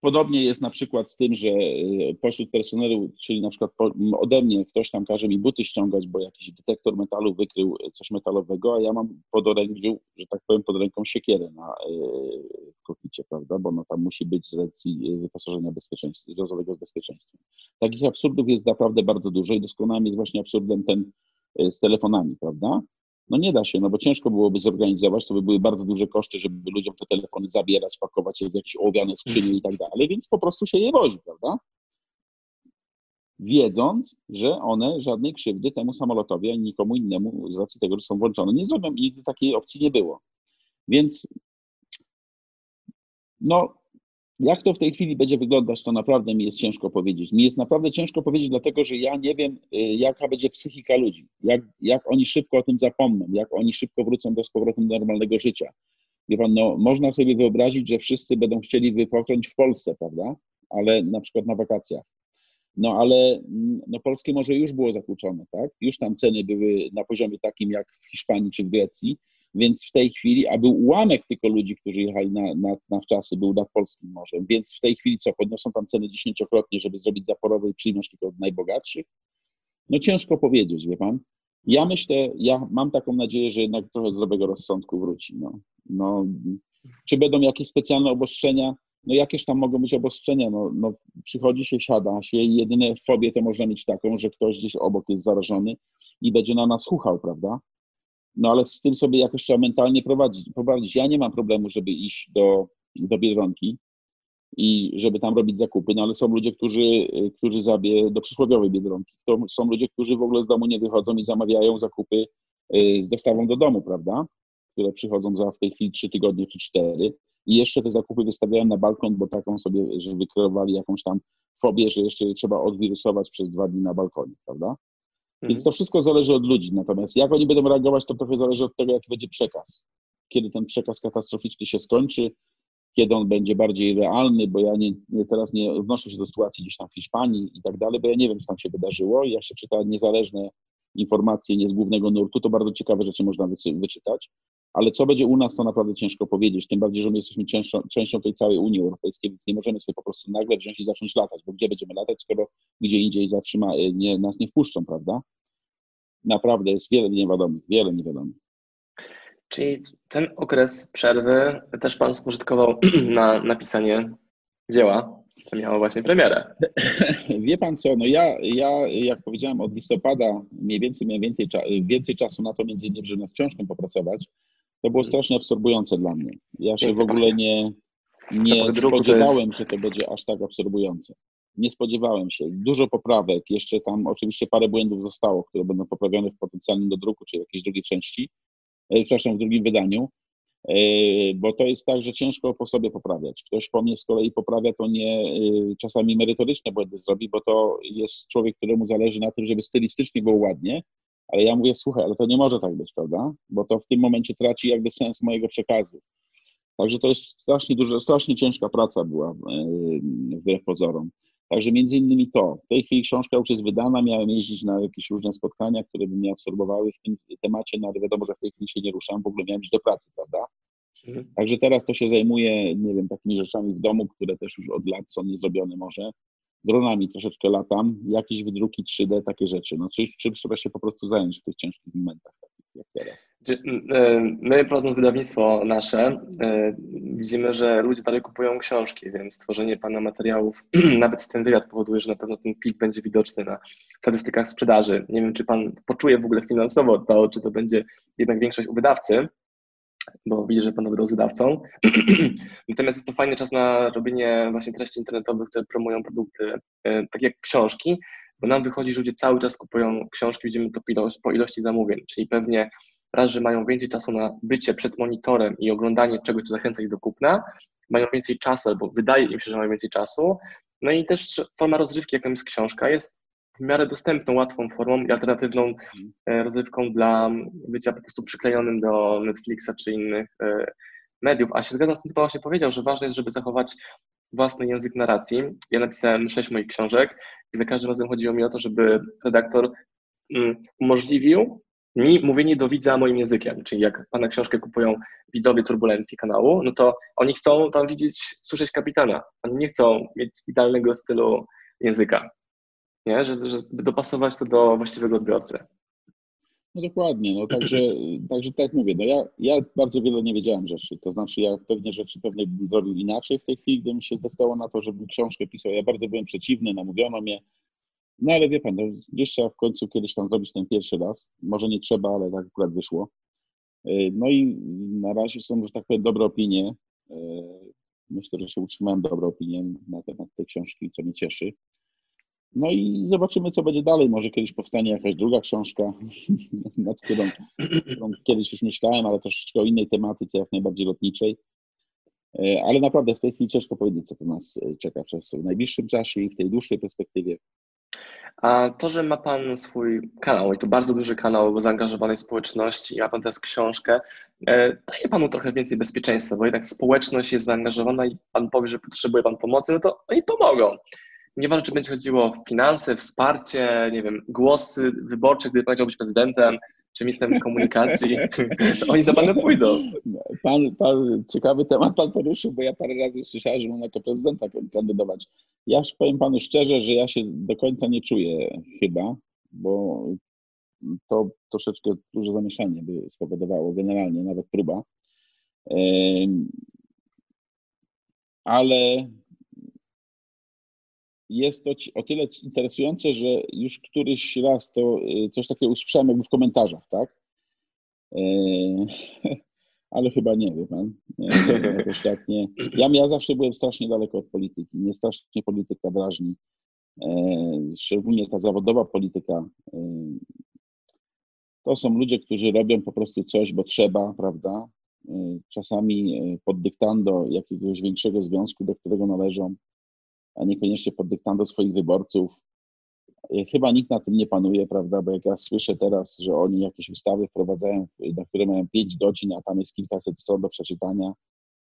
Podobnie jest na przykład z tym, że y, pośród personelu, czyli na przykład ode mnie ktoś tam każe mi buty ściągać, bo jakiś detektor metalu wykrył coś metalowego, a ja mam pod ręką, że tak powiem, pod ręką siekierę na y, kokpicie, prawda, bo no tam musi być z racji wyposażenia bezpieczeństwa, rozowego z bezpieczeństwem. Takich absurdów jest naprawdę bardzo dużo i doskonałym jest właśnie absurdem ten z telefonami, prawda? No nie da się, no bo ciężko byłoby zorganizować, to by były bardzo duże koszty, żeby ludziom te telefony zabierać, pakować je w jakieś ołowiane skrzynie i tak dalej, więc po prostu się je wozi, prawda? Wiedząc, że one żadnej krzywdy temu samolotowi ani nikomu innemu z racji tego, że są włączone nie zrobią i nigdy takiej opcji nie było. Więc no, jak to w tej chwili będzie wyglądać, to naprawdę mi jest ciężko powiedzieć. Mi jest naprawdę ciężko powiedzieć, dlatego że ja nie wiem, y, jaka będzie psychika ludzi, jak, jak oni szybko o tym zapomną, jak oni szybko wrócą do z powrotem do normalnego życia. Wie pan, no, można sobie wyobrazić, że wszyscy będą chcieli wypocząć w Polsce, prawda? Ale na przykład na wakacjach. No ale mm, no, polskie morze już było zakłócone, tak? Już tam ceny były na poziomie takim jak w Hiszpanii czy w Grecji więc w tej chwili, a był ułamek tylko ludzi, którzy jechali na, na, na wczasy, był nad polskim morzem, więc w tej chwili co, podnoszą tam ceny dziesięciokrotnie, żeby zrobić zaporowe i przyjąć tylko od najbogatszych? No ciężko powiedzieć, wie pan. Ja myślę, ja mam taką nadzieję, że jednak trochę zdrowego rozsądku wróci. No, no, czy będą jakieś specjalne obostrzenia? No jakież tam mogą być obostrzenia? No, no przychodzi się, siada się i jedyne fobię to można mieć taką, że ktoś gdzieś obok jest zarażony i będzie na nas chuchał, prawda? No ale z tym sobie jakoś trzeba mentalnie prowadzić, prowadzić. Ja nie mam problemu, żeby iść do, do Biedronki i żeby tam robić zakupy, no ale są ludzie, którzy, którzy zabie do przysłowiowej Biedronki. To są ludzie, którzy w ogóle z domu nie wychodzą i zamawiają zakupy y, z dostawą do domu, prawda? Które przychodzą za w tej chwili trzy tygodnie czy cztery i jeszcze te zakupy wystawiają na balkon, bo taką sobie, że wykreowali jakąś tam fobię, że jeszcze trzeba odwirusować przez dwa dni na balkonie, prawda? Więc to wszystko zależy od ludzi. Natomiast jak oni będą reagować, to trochę zależy od tego, jaki będzie przekaz. Kiedy ten przekaz katastroficzny się skończy, kiedy on będzie bardziej realny, bo ja nie, nie, teraz nie odnoszę się do sytuacji gdzieś tam w Hiszpanii i tak dalej, bo ja nie wiem, co tam się wydarzyło. Jak się czyta niezależne informacje nie z głównego nurtu, to bardzo ciekawe rzeczy można wyczytać. Ale co będzie u nas, to naprawdę ciężko powiedzieć. Tym bardziej, że my jesteśmy częścią, częścią tej całej Unii Europejskiej, więc nie możemy sobie po prostu nagle wziąć i zacząć latać, bo gdzie będziemy latać, skoro gdzie indziej zatrzyma, y, nie, nas nie wpuszczą, prawda? Naprawdę jest wiele niewiadomych, wiele niewiadomych. Czyli ten okres przerwy też Pan spożytkował na napisanie dzieła, to miało właśnie premierę. Wie Pan co, no ja, ja jak powiedziałem od listopada mniej więcej miałem więcej, więcej czasu na to między innymi, żeby nad książką popracować. To było strasznie absorbujące dla mnie. Ja się w ogóle nie, nie spodziewałem, że to będzie aż tak absorbujące. Nie spodziewałem się. Dużo poprawek, jeszcze tam oczywiście parę błędów zostało, które będą poprawione w potencjalnym do druku, czy jakiejś drugiej części, e, przepraszam, w drugim wydaniu, bo to jest tak, że ciężko po sobie poprawiać. Ktoś po mnie z kolei poprawia, to nie e, czasami merytoryczne błędy zrobi, bo to jest człowiek, któremu zależy na tym, żeby stylistycznie było ładnie, ale ja mówię, słuchaj, ale to nie może tak być, prawda? Bo to w tym momencie traci jakby sens mojego przekazu. Także to jest strasznie dużo, strasznie ciężka praca była wbrew pozorom. Także między innymi to. W tej chwili książka już jest wydana, miałem jeździć na jakieś różne spotkania, które by mnie absorbowały w tym temacie, no ale wiadomo, że w tej chwili się nie ruszam, w ogóle miałem iść do pracy, prawda? Mhm. Także teraz to się zajmuje, nie wiem, takimi rzeczami w domu, które też już od lat są niezrobione może. Dronami troszeczkę latam, jakieś wydruki 3D, takie rzeczy. No czymś, czym trzeba się po prostu zająć w tych ciężkich momentach. Jak teraz. E, my prowadząc wydawnictwo nasze, e, widzimy, że ludzie dalej kupują książki, więc tworzenie Pana materiałów, nawet ten wywiad spowoduje, że na pewno ten pik będzie widoczny na statystykach sprzedaży. Nie wiem, czy Pan poczuje w ogóle finansowo to, czy to będzie jednak większość u wydawcy, bo widzę, że Pan był wydawcą. Natomiast jest to fajny czas na robienie właśnie treści internetowych, które promują produkty, e, tak jak książki, bo nam wychodzi, że ludzie cały czas kupują książki, widzimy to po ilości zamówień, czyli pewnie raz, że mają więcej czasu na bycie przed monitorem i oglądanie czegoś, co zachęca ich do kupna, mają więcej czasu, albo wydaje im się, że mają więcej czasu, no i też forma rozrywki, jaką jest książka, jest w miarę dostępną, łatwą formą i alternatywną e, rozrywką dla bycia po prostu przyklejonym do Netflixa czy innych e, mediów. A się zgadzam z tym, co właśnie powiedział, że ważne jest, żeby zachować własny język narracji. Ja napisałem sześć moich książek i za każdym razem chodziło mi o to, żeby redaktor mm, umożliwił mi mówienie do widza moim językiem, czyli jak Pana książkę kupują widzowie Turbulencji kanału, no to oni chcą tam widzieć, słyszeć kapitana. Oni nie chcą mieć idealnego stylu języka, nie? Że, żeby dopasować to do właściwego odbiorcy. No dokładnie, no także, także tak jak mówię, no ja, ja bardzo wiele nie wiedziałem rzeczy, to znaczy ja pewnie rzeczy pewnie bym zrobił inaczej w tej chwili, gdybym się zdecydował na to, żebym książkę pisał. Ja bardzo byłem przeciwny, namówiono mnie, no ale wie pan, no, gdzieś trzeba w końcu kiedyś tam zrobić ten pierwszy raz, może nie trzeba, ale tak akurat wyszło. Y, no i na razie są, że tak powiem, dobre opinie. Y, myślę, że się utrzymałem dobre opinie na temat tej książki, co mnie cieszy. No i zobaczymy, co będzie dalej. Może kiedyś powstanie jakaś druga książka, nad którą, którą kiedyś już myślałem, ale troszeczkę o innej tematyce, jak najbardziej lotniczej. E, ale naprawdę w tej chwili ciężko powiedzieć, co to nas e, czeka przez w najbliższym czasie i w tej dłuższej perspektywie. A to, że ma Pan swój kanał i to bardzo duży kanał zaangażowanej społeczności ma Pan teraz książkę, e, daje Panu trochę więcej bezpieczeństwa, bo jednak społeczność jest zaangażowana i Pan powie, że potrzebuje Pan pomocy, no to oni pomogą. Nieważne, czy będzie chodziło o finanse, wsparcie, nie wiem, głosy wyborcze, gdy powiedział być prezydentem, czy ministrem komunikacji, oni za panem pójdą. Pan, pan, ciekawy temat pan poruszył, bo ja parę razy słyszałem, że mam jako prezydenta kandydować. Ja powiem panu szczerze, że ja się do końca nie czuję chyba, bo to troszeczkę duże zamieszanie by spowodowało generalnie, nawet próba. Ale jest to o tyle interesujące, że już któryś raz to y, coś takiego usłyszałem jakby w komentarzach, tak? E, ale chyba nie, wie pan. Nie, jakoś tak nie. Ja, ja zawsze byłem strasznie daleko od polityki. Mnie strasznie polityka drażni. E, szczególnie ta zawodowa polityka. E, to są ludzie, którzy robią po prostu coś, bo trzeba, prawda? Czasami pod dyktando jakiegoś większego związku, do którego należą a niekoniecznie pod dyktando swoich wyborców. E, chyba nikt na tym nie panuje, prawda, bo jak ja słyszę teraz, że oni jakieś ustawy wprowadzają, na które mają 5 godzin, a tam jest kilkaset stron do przeczytania,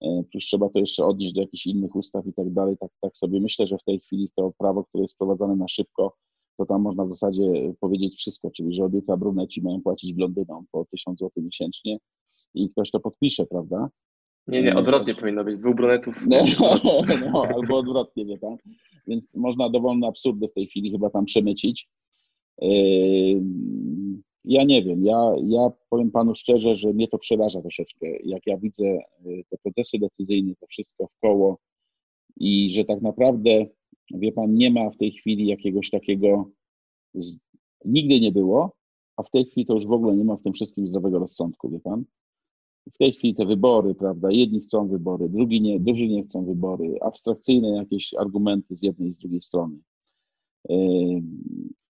e, plus trzeba to jeszcze odnieść do jakichś innych ustaw i tak dalej, tak, tak sobie myślę, że w tej chwili to prawo, które jest wprowadzane na szybko, to tam można w zasadzie powiedzieć wszystko, czyli że od jutra bruneci mają płacić blondynom po 1000 zł miesięcznie i ktoś to podpisze, prawda? Nie, nie, odwrotnie powinno być, dwóch brunetów. No, no, albo odwrotnie, wie pan. Więc można dowolne absurdy w tej chwili chyba tam przemycić. Yy, ja nie wiem, ja, ja powiem panu szczerze, że mnie to przeraża troszeczkę, jak ja widzę yy, te procesy decyzyjne, to wszystko w koło i że tak naprawdę, wie pan, nie ma w tej chwili jakiegoś takiego, nigdy nie było, a w tej chwili to już w ogóle nie ma w tym wszystkim zdrowego rozsądku, wie pan w tej chwili te wybory, prawda, jedni chcą wybory, drugi nie, drudzy nie chcą wybory, abstrakcyjne jakieś argumenty z jednej i z drugiej strony.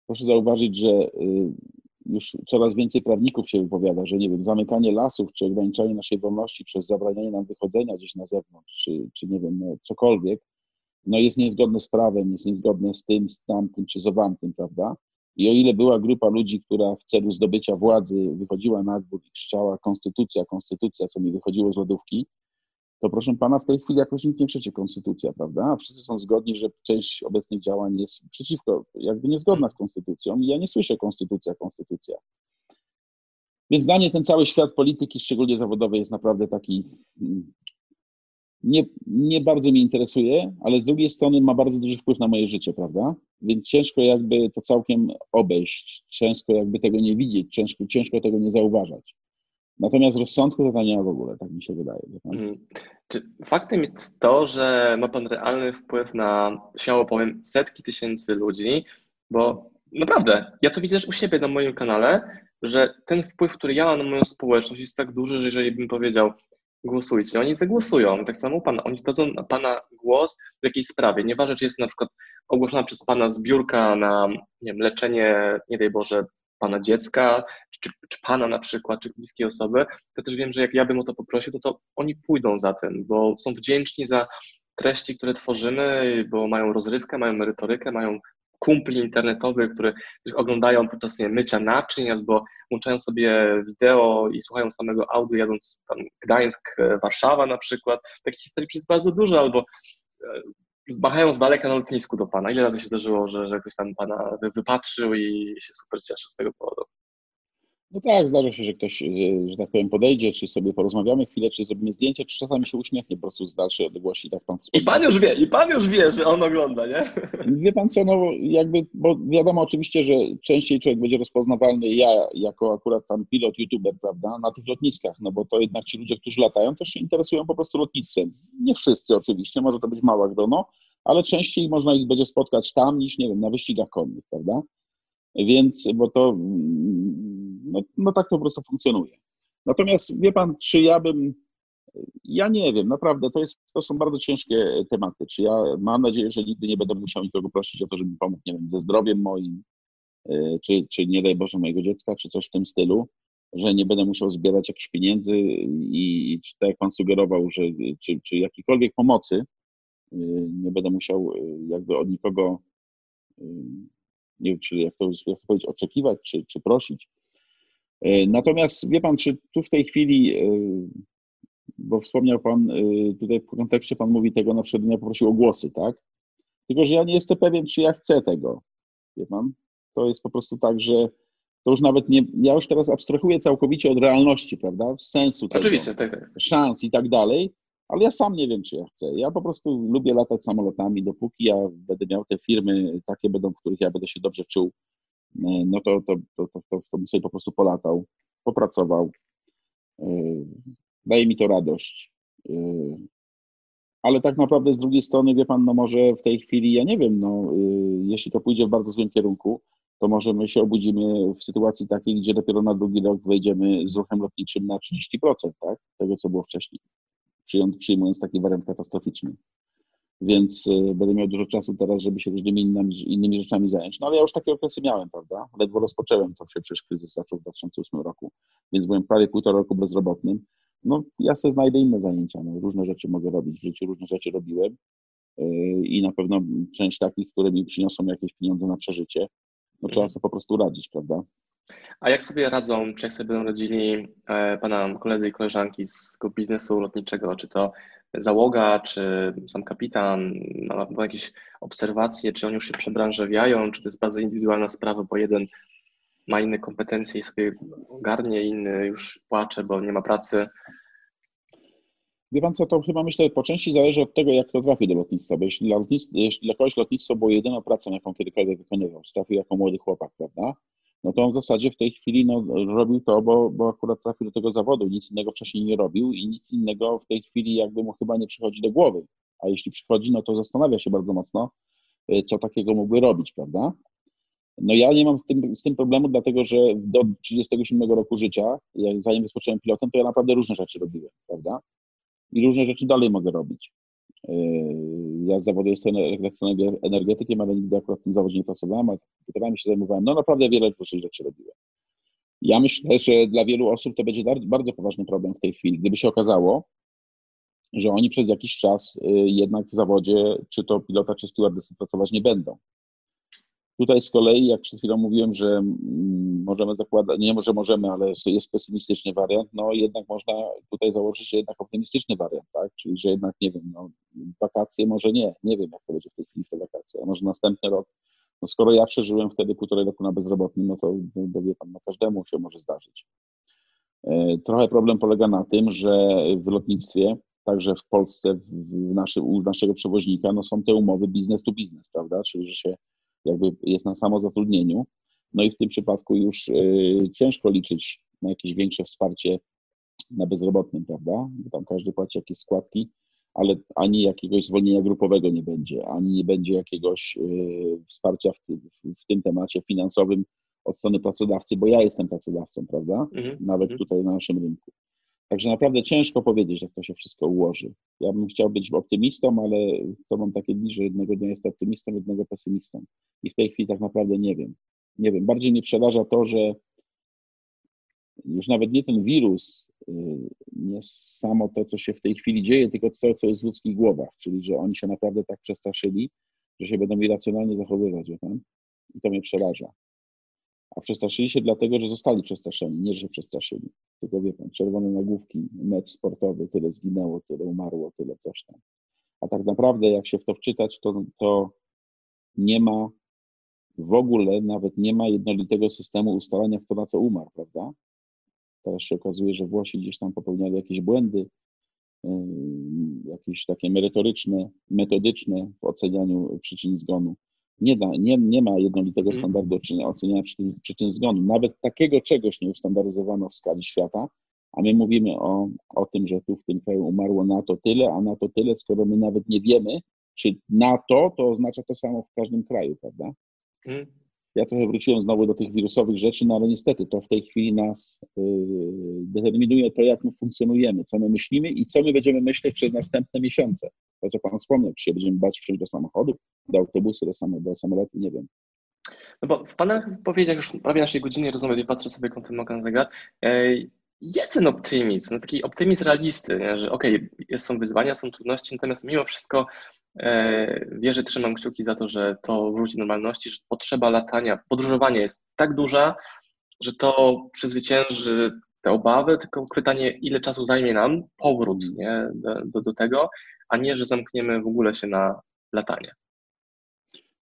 Proszę zauważyć, że już coraz więcej prawników się wypowiada, że nie wiem, zamykanie lasów czy ograniczanie naszej wolności przez zabranianie nam wychodzenia gdzieś na zewnątrz, czy, czy nie wiem, no, cokolwiek, no jest niezgodne z prawem, jest niezgodne z tym, z tamtym czy z owantym, prawda? I o ile była grupa ludzi, która w celu zdobycia władzy wychodziła na dwór i krzyczała konstytucja, konstytucja, co mi wychodziło z lodówki, to proszę pana, w tej chwili jakoś nikt nie krzyczy konstytucja, prawda? A wszyscy są zgodni, że część obecnych działań jest przeciwko, jakby niezgodna z konstytucją i ja nie słyszę konstytucja, konstytucja. Więc dla mnie ten cały świat polityki, szczególnie zawodowej, jest naprawdę taki mm, nie, nie bardzo mnie interesuje, ale z drugiej strony ma bardzo duży wpływ na moje życie, prawda? Więc ciężko jakby to całkiem obejść, ciężko jakby tego nie widzieć, ciężko, ciężko tego nie zauważać. Natomiast rozsądku to nie ma w ogóle, tak mi się wydaje. Hmm. Czy faktem jest to, że ma Pan realny wpływ na, śmiało powiem, setki tysięcy ludzi, bo naprawdę, ja to widzę też u siebie na moim kanale, że ten wpływ, który ja mam na moją społeczność jest tak duży, że jeżeli bym powiedział, głosujcie, oni zagłosują. Tak samo pan, oni dadzą na pana głos w jakiejś sprawie. Nieważne, czy jest na przykład ogłoszona przez pana zbiórka na nie wiem, leczenie, nie daj Boże, pana dziecka, czy, czy pana na przykład, czy bliskiej osoby, to też wiem, że jak ja bym o to poprosił, to, to oni pójdą za tym, bo są wdzięczni za treści, które tworzymy, bo mają rozrywkę, mają merytorykę, mają kumpli internetowych, które, których oglądają podczas nie, mycia naczyń albo włączają sobie wideo i słuchają samego audio jadąc tam Gdańsk, Warszawa na przykład. Takich historii jest bardzo dużo, albo e, machają z daleka na lotnisku do Pana. Ile razy się zdarzyło, że, że ktoś tam Pana wypatrzył i się super cieszył z tego powodu? No tak, zdarza się, że ktoś, że tak powiem, podejdzie, czy sobie porozmawiamy chwilę, czy zrobimy zdjęcie, czy czasami się uśmiechnie po prostu z dalszej odległości, tak pan I pan już wie, i pan już wie, że on ogląda, nie? Wie pan co, no jakby, bo wiadomo oczywiście, że częściej człowiek będzie rozpoznawalny, ja jako akurat tam pilot, youtuber, prawda, na tych lotniskach, no bo to jednak ci ludzie, którzy latają, też się interesują po prostu lotnictwem. Nie wszyscy oczywiście, może to być mała grono, ale częściej można ich będzie spotkać tam niż, nie wiem, na wyścigach konnych, prawda? Więc, bo to, no, no tak to po prostu funkcjonuje. Natomiast wie pan, czy ja bym, ja nie wiem, naprawdę, to, jest, to są bardzo ciężkie tematy. Czy ja mam nadzieję, że nigdy nie będę musiał nikogo prosić o to, żeby pomógł, nie wiem, ze zdrowiem moim, e, czy, czy nie daj Boże mojego dziecka, czy coś w tym stylu, że nie będę musiał zbierać jakichś pieniędzy i, i tak jak pan sugerował, że czy, czy jakiejkolwiek pomocy, e, nie będę musiał e, jakby od nikogo nie wiem, czy jak to, jak to powiedzieć, oczekiwać, czy, czy prosić. E, natomiast wie pan, czy tu w tej chwili, e, bo wspomniał pan, e, tutaj w kontekście pan mówi tego, na przykład ja poprosił o głosy, tak? Tylko, że ja nie jestem pewien, czy ja chcę tego, wie pan? To jest po prostu tak, że to już nawet nie, ja już teraz abstrahuję całkowicie od realności, prawda? Sensu tego, Oczywiście, tak, tak. szans i tak dalej, ale ja sam nie wiem, czy ja chcę. Ja po prostu lubię latać samolotami, dopóki ja będę miał te firmy, takie będą, w których ja będę się dobrze czuł, e, no to, to, to, to, to, to bym sobie po prostu polatał, popracował. E, daje mi to radość. E, ale tak naprawdę z drugiej strony, wie pan, no może w tej chwili, ja nie wiem, no jeśli to pójdzie w bardzo złym kierunku, to może my się obudzimy w sytuacji takiej, gdzie dopiero na drugi rok wejdziemy z ruchem lotniczym na 30%, tak? Tego, co było wcześniej przyjmując taki wariant katastroficzny. Więc y, będę miał dużo czasu teraz, żeby się różnymi innymi, innymi rzeczami zająć. No ale ja już takie okresy miałem, prawda? Ledwo rozpocząłem, to się przecież kryzys zaczął w 2008 roku, więc byłem prawie półtora roku bezrobotnym. No ja sobie znajdę inne zajęcia, no, różne rzeczy mogę robić w życiu, różne rzeczy robiłem yy, i na pewno część takich, które mi przyniosą jakieś pieniądze na przeżycie, no trzeba mhm. sobie po prostu radzić, prawda? A jak sobie radzą, czy jak sobie będą radzili e, Pana koledzy i koleżanki z tego biznesu lotniczego, czy to załoga, czy sam kapitan, ma, ma jakieś obserwacje, czy oni już się przebranżawiają, czy to jest bardzo indywidualna sprawa, bo jeden ma inne kompetencje i sobie ogarnie, inny już płacze, bo nie ma pracy. Wie pan co, to chyba myślę, po części zależy od tego, jak to trafi do lotnictwa, bo jeśli dla, lotnictwa, jeśli dla kogoś lotnictwo było jedyną pracą, jaką kiedykolwiek wykonywał, trafił jako młody chłopak, prawda, no to on w zasadzie w tej chwili no, robił to, bo, bo akurat trafił do tego zawodu, nic innego wcześniej nie robił i nic innego w tej chwili jakby mu chyba nie przychodzi do głowy. A jeśli przychodzi, no to zastanawia się bardzo mocno, y, co takiego mógłby robić, prawda? No ja nie mam z tym, z tym problemu, dlatego że do 37 roku życia, zanim rozpocząłem pilotem, to ja naprawdę różne rzeczy robiłem, prawda? I różne rzeczy dalej mogę robić. Ja z zawodu jestem elektroenergetykiem, ale nigdy akurat w tym zawodzie nie pracowałem, a komputerami się zajmowałem. No naprawdę wiele różnych rzeczy robiłem. Ja myślę, że dla wielu osób to będzie bardzo poważny problem w tej chwili, gdyby się okazało, że oni przez jakiś czas yy, jednak w zawodzie, czy to pilota, czy stewardessy pracować nie będą. Tutaj z kolei, jak przed chwilą mówiłem, że mm, możemy zakładać, nie może możemy, ale jest pesymistyczny wariant, no jednak można tutaj założyć jednak optymistyczny wariant, tak? Czyli, że jednak, nie wiem, no, wakacje może nie, nie wiem, jak to będzie w tej chwili te wakacje, a może następny rok. No skoro ja przeżyłem wtedy półtorej roku na bezrobotnym, no to, no, wie pan, no każdemu się może zdarzyć. E, trochę problem polega na tym, że w lotnictwie, także w Polsce, w naszy, u naszego przewoźnika, no są te umowy biznes to biznes, prawda? Czyli, że się jakby jest na samozatrudnieniu. No i w tym przypadku już y, ciężko liczyć na jakieś większe wsparcie na bezrobotnym, prawda? Bo tam każdy płaci jakieś składki, ale ani jakiegoś zwolnienia grupowego nie będzie, ani nie będzie jakiegoś y, wsparcia w, w, w tym temacie finansowym od strony pracodawcy, bo ja jestem pracodawcą, prawda? Mhm. Nawet mhm. tutaj na naszym rynku. Także naprawdę ciężko powiedzieć, jak to się wszystko ułoży. Ja bym chciał być optymistą, ale to mam takie dni, że jednego dnia jest optymistą, jednego pesymistą. I w tej chwili tak naprawdę nie wiem. Nie wiem. Bardziej mnie przeraża to, że już nawet nie ten wirus, y, nie samo to, co się w tej chwili dzieje, tylko to, co jest w ludzkich głowach, czyli że oni się naprawdę tak przestraszyli, że się będą irracjonalnie zachowywać. I to mnie przeraża. A przestraszyli się dlatego, że zostali przestraszeni, nie że się przestraszyli. Tylko wie pan, czerwone nagłówki, mecz sportowy, tyle zginęło, tyle umarło, tyle coś tam. A tak naprawdę, jak się w to wczytać, to, to nie ma w ogóle, nawet nie ma jednolitego systemu ustalania, kto na co umarł, prawda? Teraz się okazuje, że Włosi gdzieś tam popełniali jakieś błędy, jakieś takie merytoryczne, metodyczne w ocenianiu przyczyn zgonu nie, da, nie, nie ma jednolitego mhm. standardu oceniania przyczyn, przyczyn zgonu. Nawet takiego czegoś nie ustandaryzowano w skali świata, a my mówimy o, o tym, że tu w tym kraju umarło na to tyle, a na to tyle, skoro my nawet nie wiemy, czy na to, to oznacza to samo w każdym kraju, prawda? Hmm. Ja trochę wróciłem znowu do tych wirusowych rzeczy, no ale niestety to w tej chwili nas yy, determinuje to, jak my funkcjonujemy, co my myślimy i co my będziemy myśleć przez następne miesiące. To, co Pan wspomniał, czy się będziemy bać wsiąść do samochodu, do autobusu, do, samo, do samolotu, nie wiem. No bo w Pana wypowiedziach już prawie naszej godziny rozmowy, patrzę sobie kątem oka na zegar, jest ten optymizm, no taki optymizm realisty, nie? że okej, okay, są wyzwania, są trudności, natomiast mimo wszystko wierzę, trzymam kciuki za to, że to wróci do normalności, że potrzeba latania, podróżowania jest tak duża, że to przezwycięży te obawy, tylko pytanie, ile czasu zajmie nam powrót nie? Do, do, do tego, a nie, że zamkniemy w ogóle się na latanie.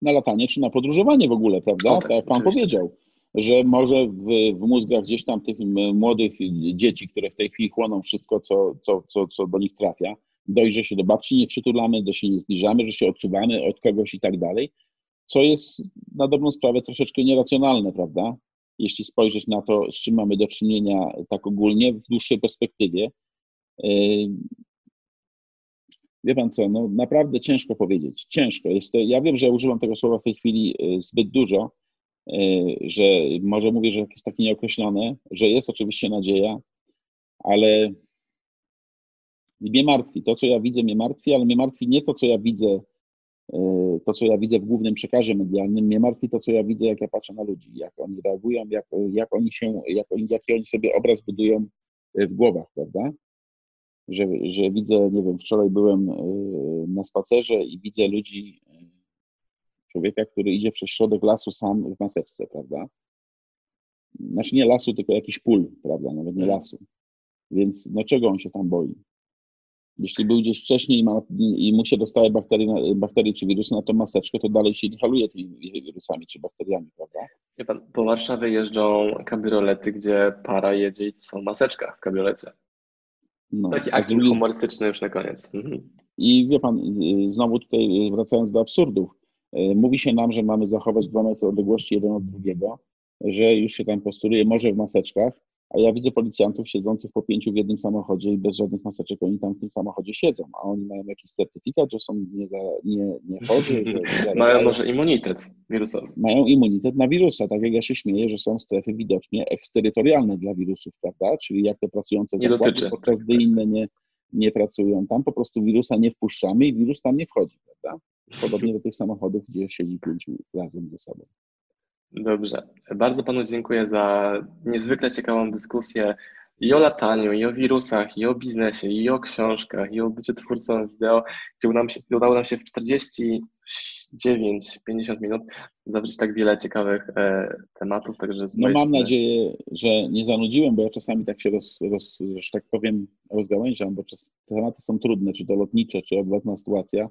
Na latanie czy na podróżowanie w ogóle, prawda? tak, tak jak Pan oczywiście. powiedział że może w, w mózgach gdzieś tam tych młodych dzieci, które w tej chwili chłoną wszystko, co, co, co, co do nich trafia, dojść, że się do babci nie przytulamy, że się nie zbliżamy, że się odczuwamy od kogoś i tak dalej, co jest na dobrą sprawę troszeczkę nieracjonalne, prawda? Jeśli spojrzeć na to, z czym mamy do czynienia tak ogólnie w dłuższej perspektywie. Yy, wie pan co, no naprawdę ciężko powiedzieć. Ciężko. Jest to, ja wiem, że używam tego słowa w tej chwili yy, zbyt dużo, E, że może mówię, że jest takie nieokreślone, że jest oczywiście nadzieja, ale mnie martwi. To, co ja widzę, mnie martwi, ale mnie martwi nie to, co ja widzę, e, to, co ja widzę w głównym przekazie medialnym, mnie martwi to, co ja widzę, jak ja patrzę na ludzi, jak oni reagują, jak, jak oni się, jak oni, jaki oni sobie obraz budują e, w głowach, prawda? Że, że widzę, nie wiem, wczoraj byłem na spacerze i widzę ludzi człowieka, który idzie przez środek lasu sam w maseczce, prawda? Znaczy nie lasu, tylko jakiś pól, prawda? Nawet nie mhm. lasu. Więc no czego on się tam boi? Jeśli był gdzieś wcześniej i, ma, i mu się dostaje bakterie, bakterie czy wirusy na tą maseczkę, to dalej się inhaluje tymi wirusami czy bakteriami, prawda? Wie pan, po Warszawie jeżdżą kabriolety, gdzie para jedzie i są maseczka w kabriolecie. No, Taki akcent drugi... humorystyczny już na koniec. Mhm. I wie pan, znowu tutaj wracając do absurdów, E, mówi się nam, że mamy zachować dwa metry odległości jeden od drugiego, że już się tam postuluje, może w maseczkach, a ja widzę policjantów siedzących po pięciu w jednym samochodzie i bez żadnych maseczek oni tam w tym samochodzie siedzą, a oni mają jakiś certyfikat, że są nie, za, nie, nie chorzy. Mają może immunitet wirusowy. Mają immunitet na wirusa, tak jak ja się śmieję, że są strefy widocznie eksterytorialne dla wirusów, prawda? Czyli jak te pracujące nie zakłady, dotyczy. podczas gdy inne nie, nie pracują tam, po prostu wirusa nie wpuszczamy i wirus tam nie wchodzi, prawda? Podobnie do tych samochodów, gdzie siedzi pięciu razem ze sobą. Dobrze. Bardzo Panu dziękuję za niezwykle ciekawą dyskusję i o lataniu, i o wirusach, i o biznesie, i o książkach, i o byciu twórcą wideo, gdzie udało nam się, udało nam się w 49-50 minut zawrzeć tak wiele ciekawych e, tematów. Także no mam strony... nadzieję, że nie zanudziłem, bo ja czasami tak się, roz, roz, że tak powiem, rozgałęziam, bo czas, tematy są trudne, czy to lotnicze, czy odwrotna sytuacja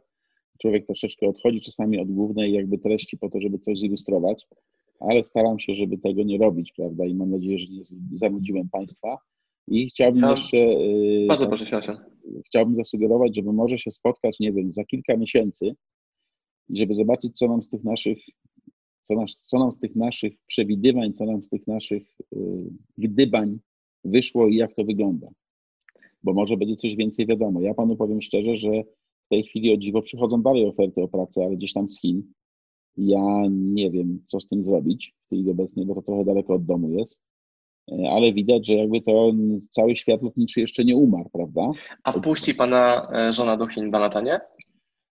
człowiek troszeczkę odchodzi czasami od głównej jakby treści po to, żeby coś zilustrować, ale staram się, żeby tego nie robić, prawda? I mam nadzieję, że nie zanudziłem Państwa. I chciałbym ja, jeszcze. Y, bardzo proszę, Chciałbym zasugerować, żeby może się spotkać, nie wiem, za kilka miesięcy, żeby zobaczyć, co nam z tych naszych co, nas, co nam z tych naszych przewidywań, co nam z tych naszych y, gdybań wyszło i jak to wygląda. Bo może będzie coś więcej wiadomo. Ja panu powiem szczerze, że w tej chwili o dziwo przychodzą dalej oferty o pracę, ale gdzieś tam z Chin. Ja nie wiem, co z tym zrobić w tej obecnej, bo to trochę daleko od domu jest. E, ale widać, że jakby to cały świat lotniczy jeszcze nie umarł, prawda? A puści pana e, żona do Chin, na nie?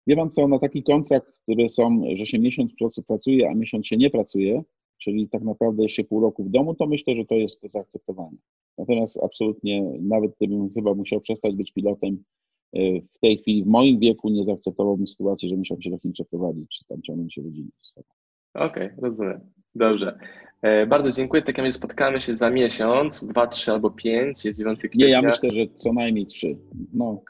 Wie pan co, na taki kontrakt, które są, że się miesiąc pracuje, a miesiąc się nie pracuje, czyli tak naprawdę jeszcze pół roku w domu, to myślę, że to jest do zaakceptowania. Natomiast absolutnie, nawet gdybym chyba musiał przestać być pilotem, w tej chwili w moim wieku nie zaakceptowałbym sytuacji, że musiałbym się do Chin przeprowadzić, czy tam ciągnąć się rodzinę z sobą. Okej, okay, rozumiem. Dobrze. E, bardzo dziękuję. Tak jak spotkamy się za miesiąc, dwa, trzy albo pięć, jest 9 kwietnia. Nie, ja myślę, że co najmniej trzy. No,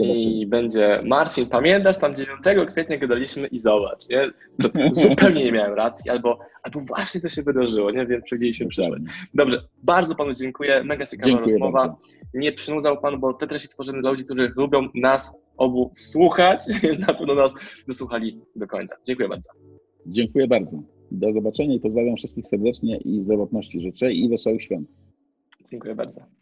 i będzie Marcin, pamiętasz tam 9 kwietnia gadaliśmy i zobacz, nie? To zupełnie nie miałem racji, albo, albo właśnie to się wydarzyło, nie? Więc przewidzieliśmy przyszłość. Dobrze, bardzo panu dziękuję, mega ciekawa dziękuję rozmowa. Bardzo. Nie przynudzał pan, bo te treści tworzymy dla ludzi, którzy lubią nas obu słuchać, więc na pewno nas wysłuchali do końca. Dziękuję bardzo. Dziękuję bardzo. Do zobaczenia i pozdrawiam wszystkich serdecznie i zdrowotności życzę i wesołych świąt. Dziękuję bardzo.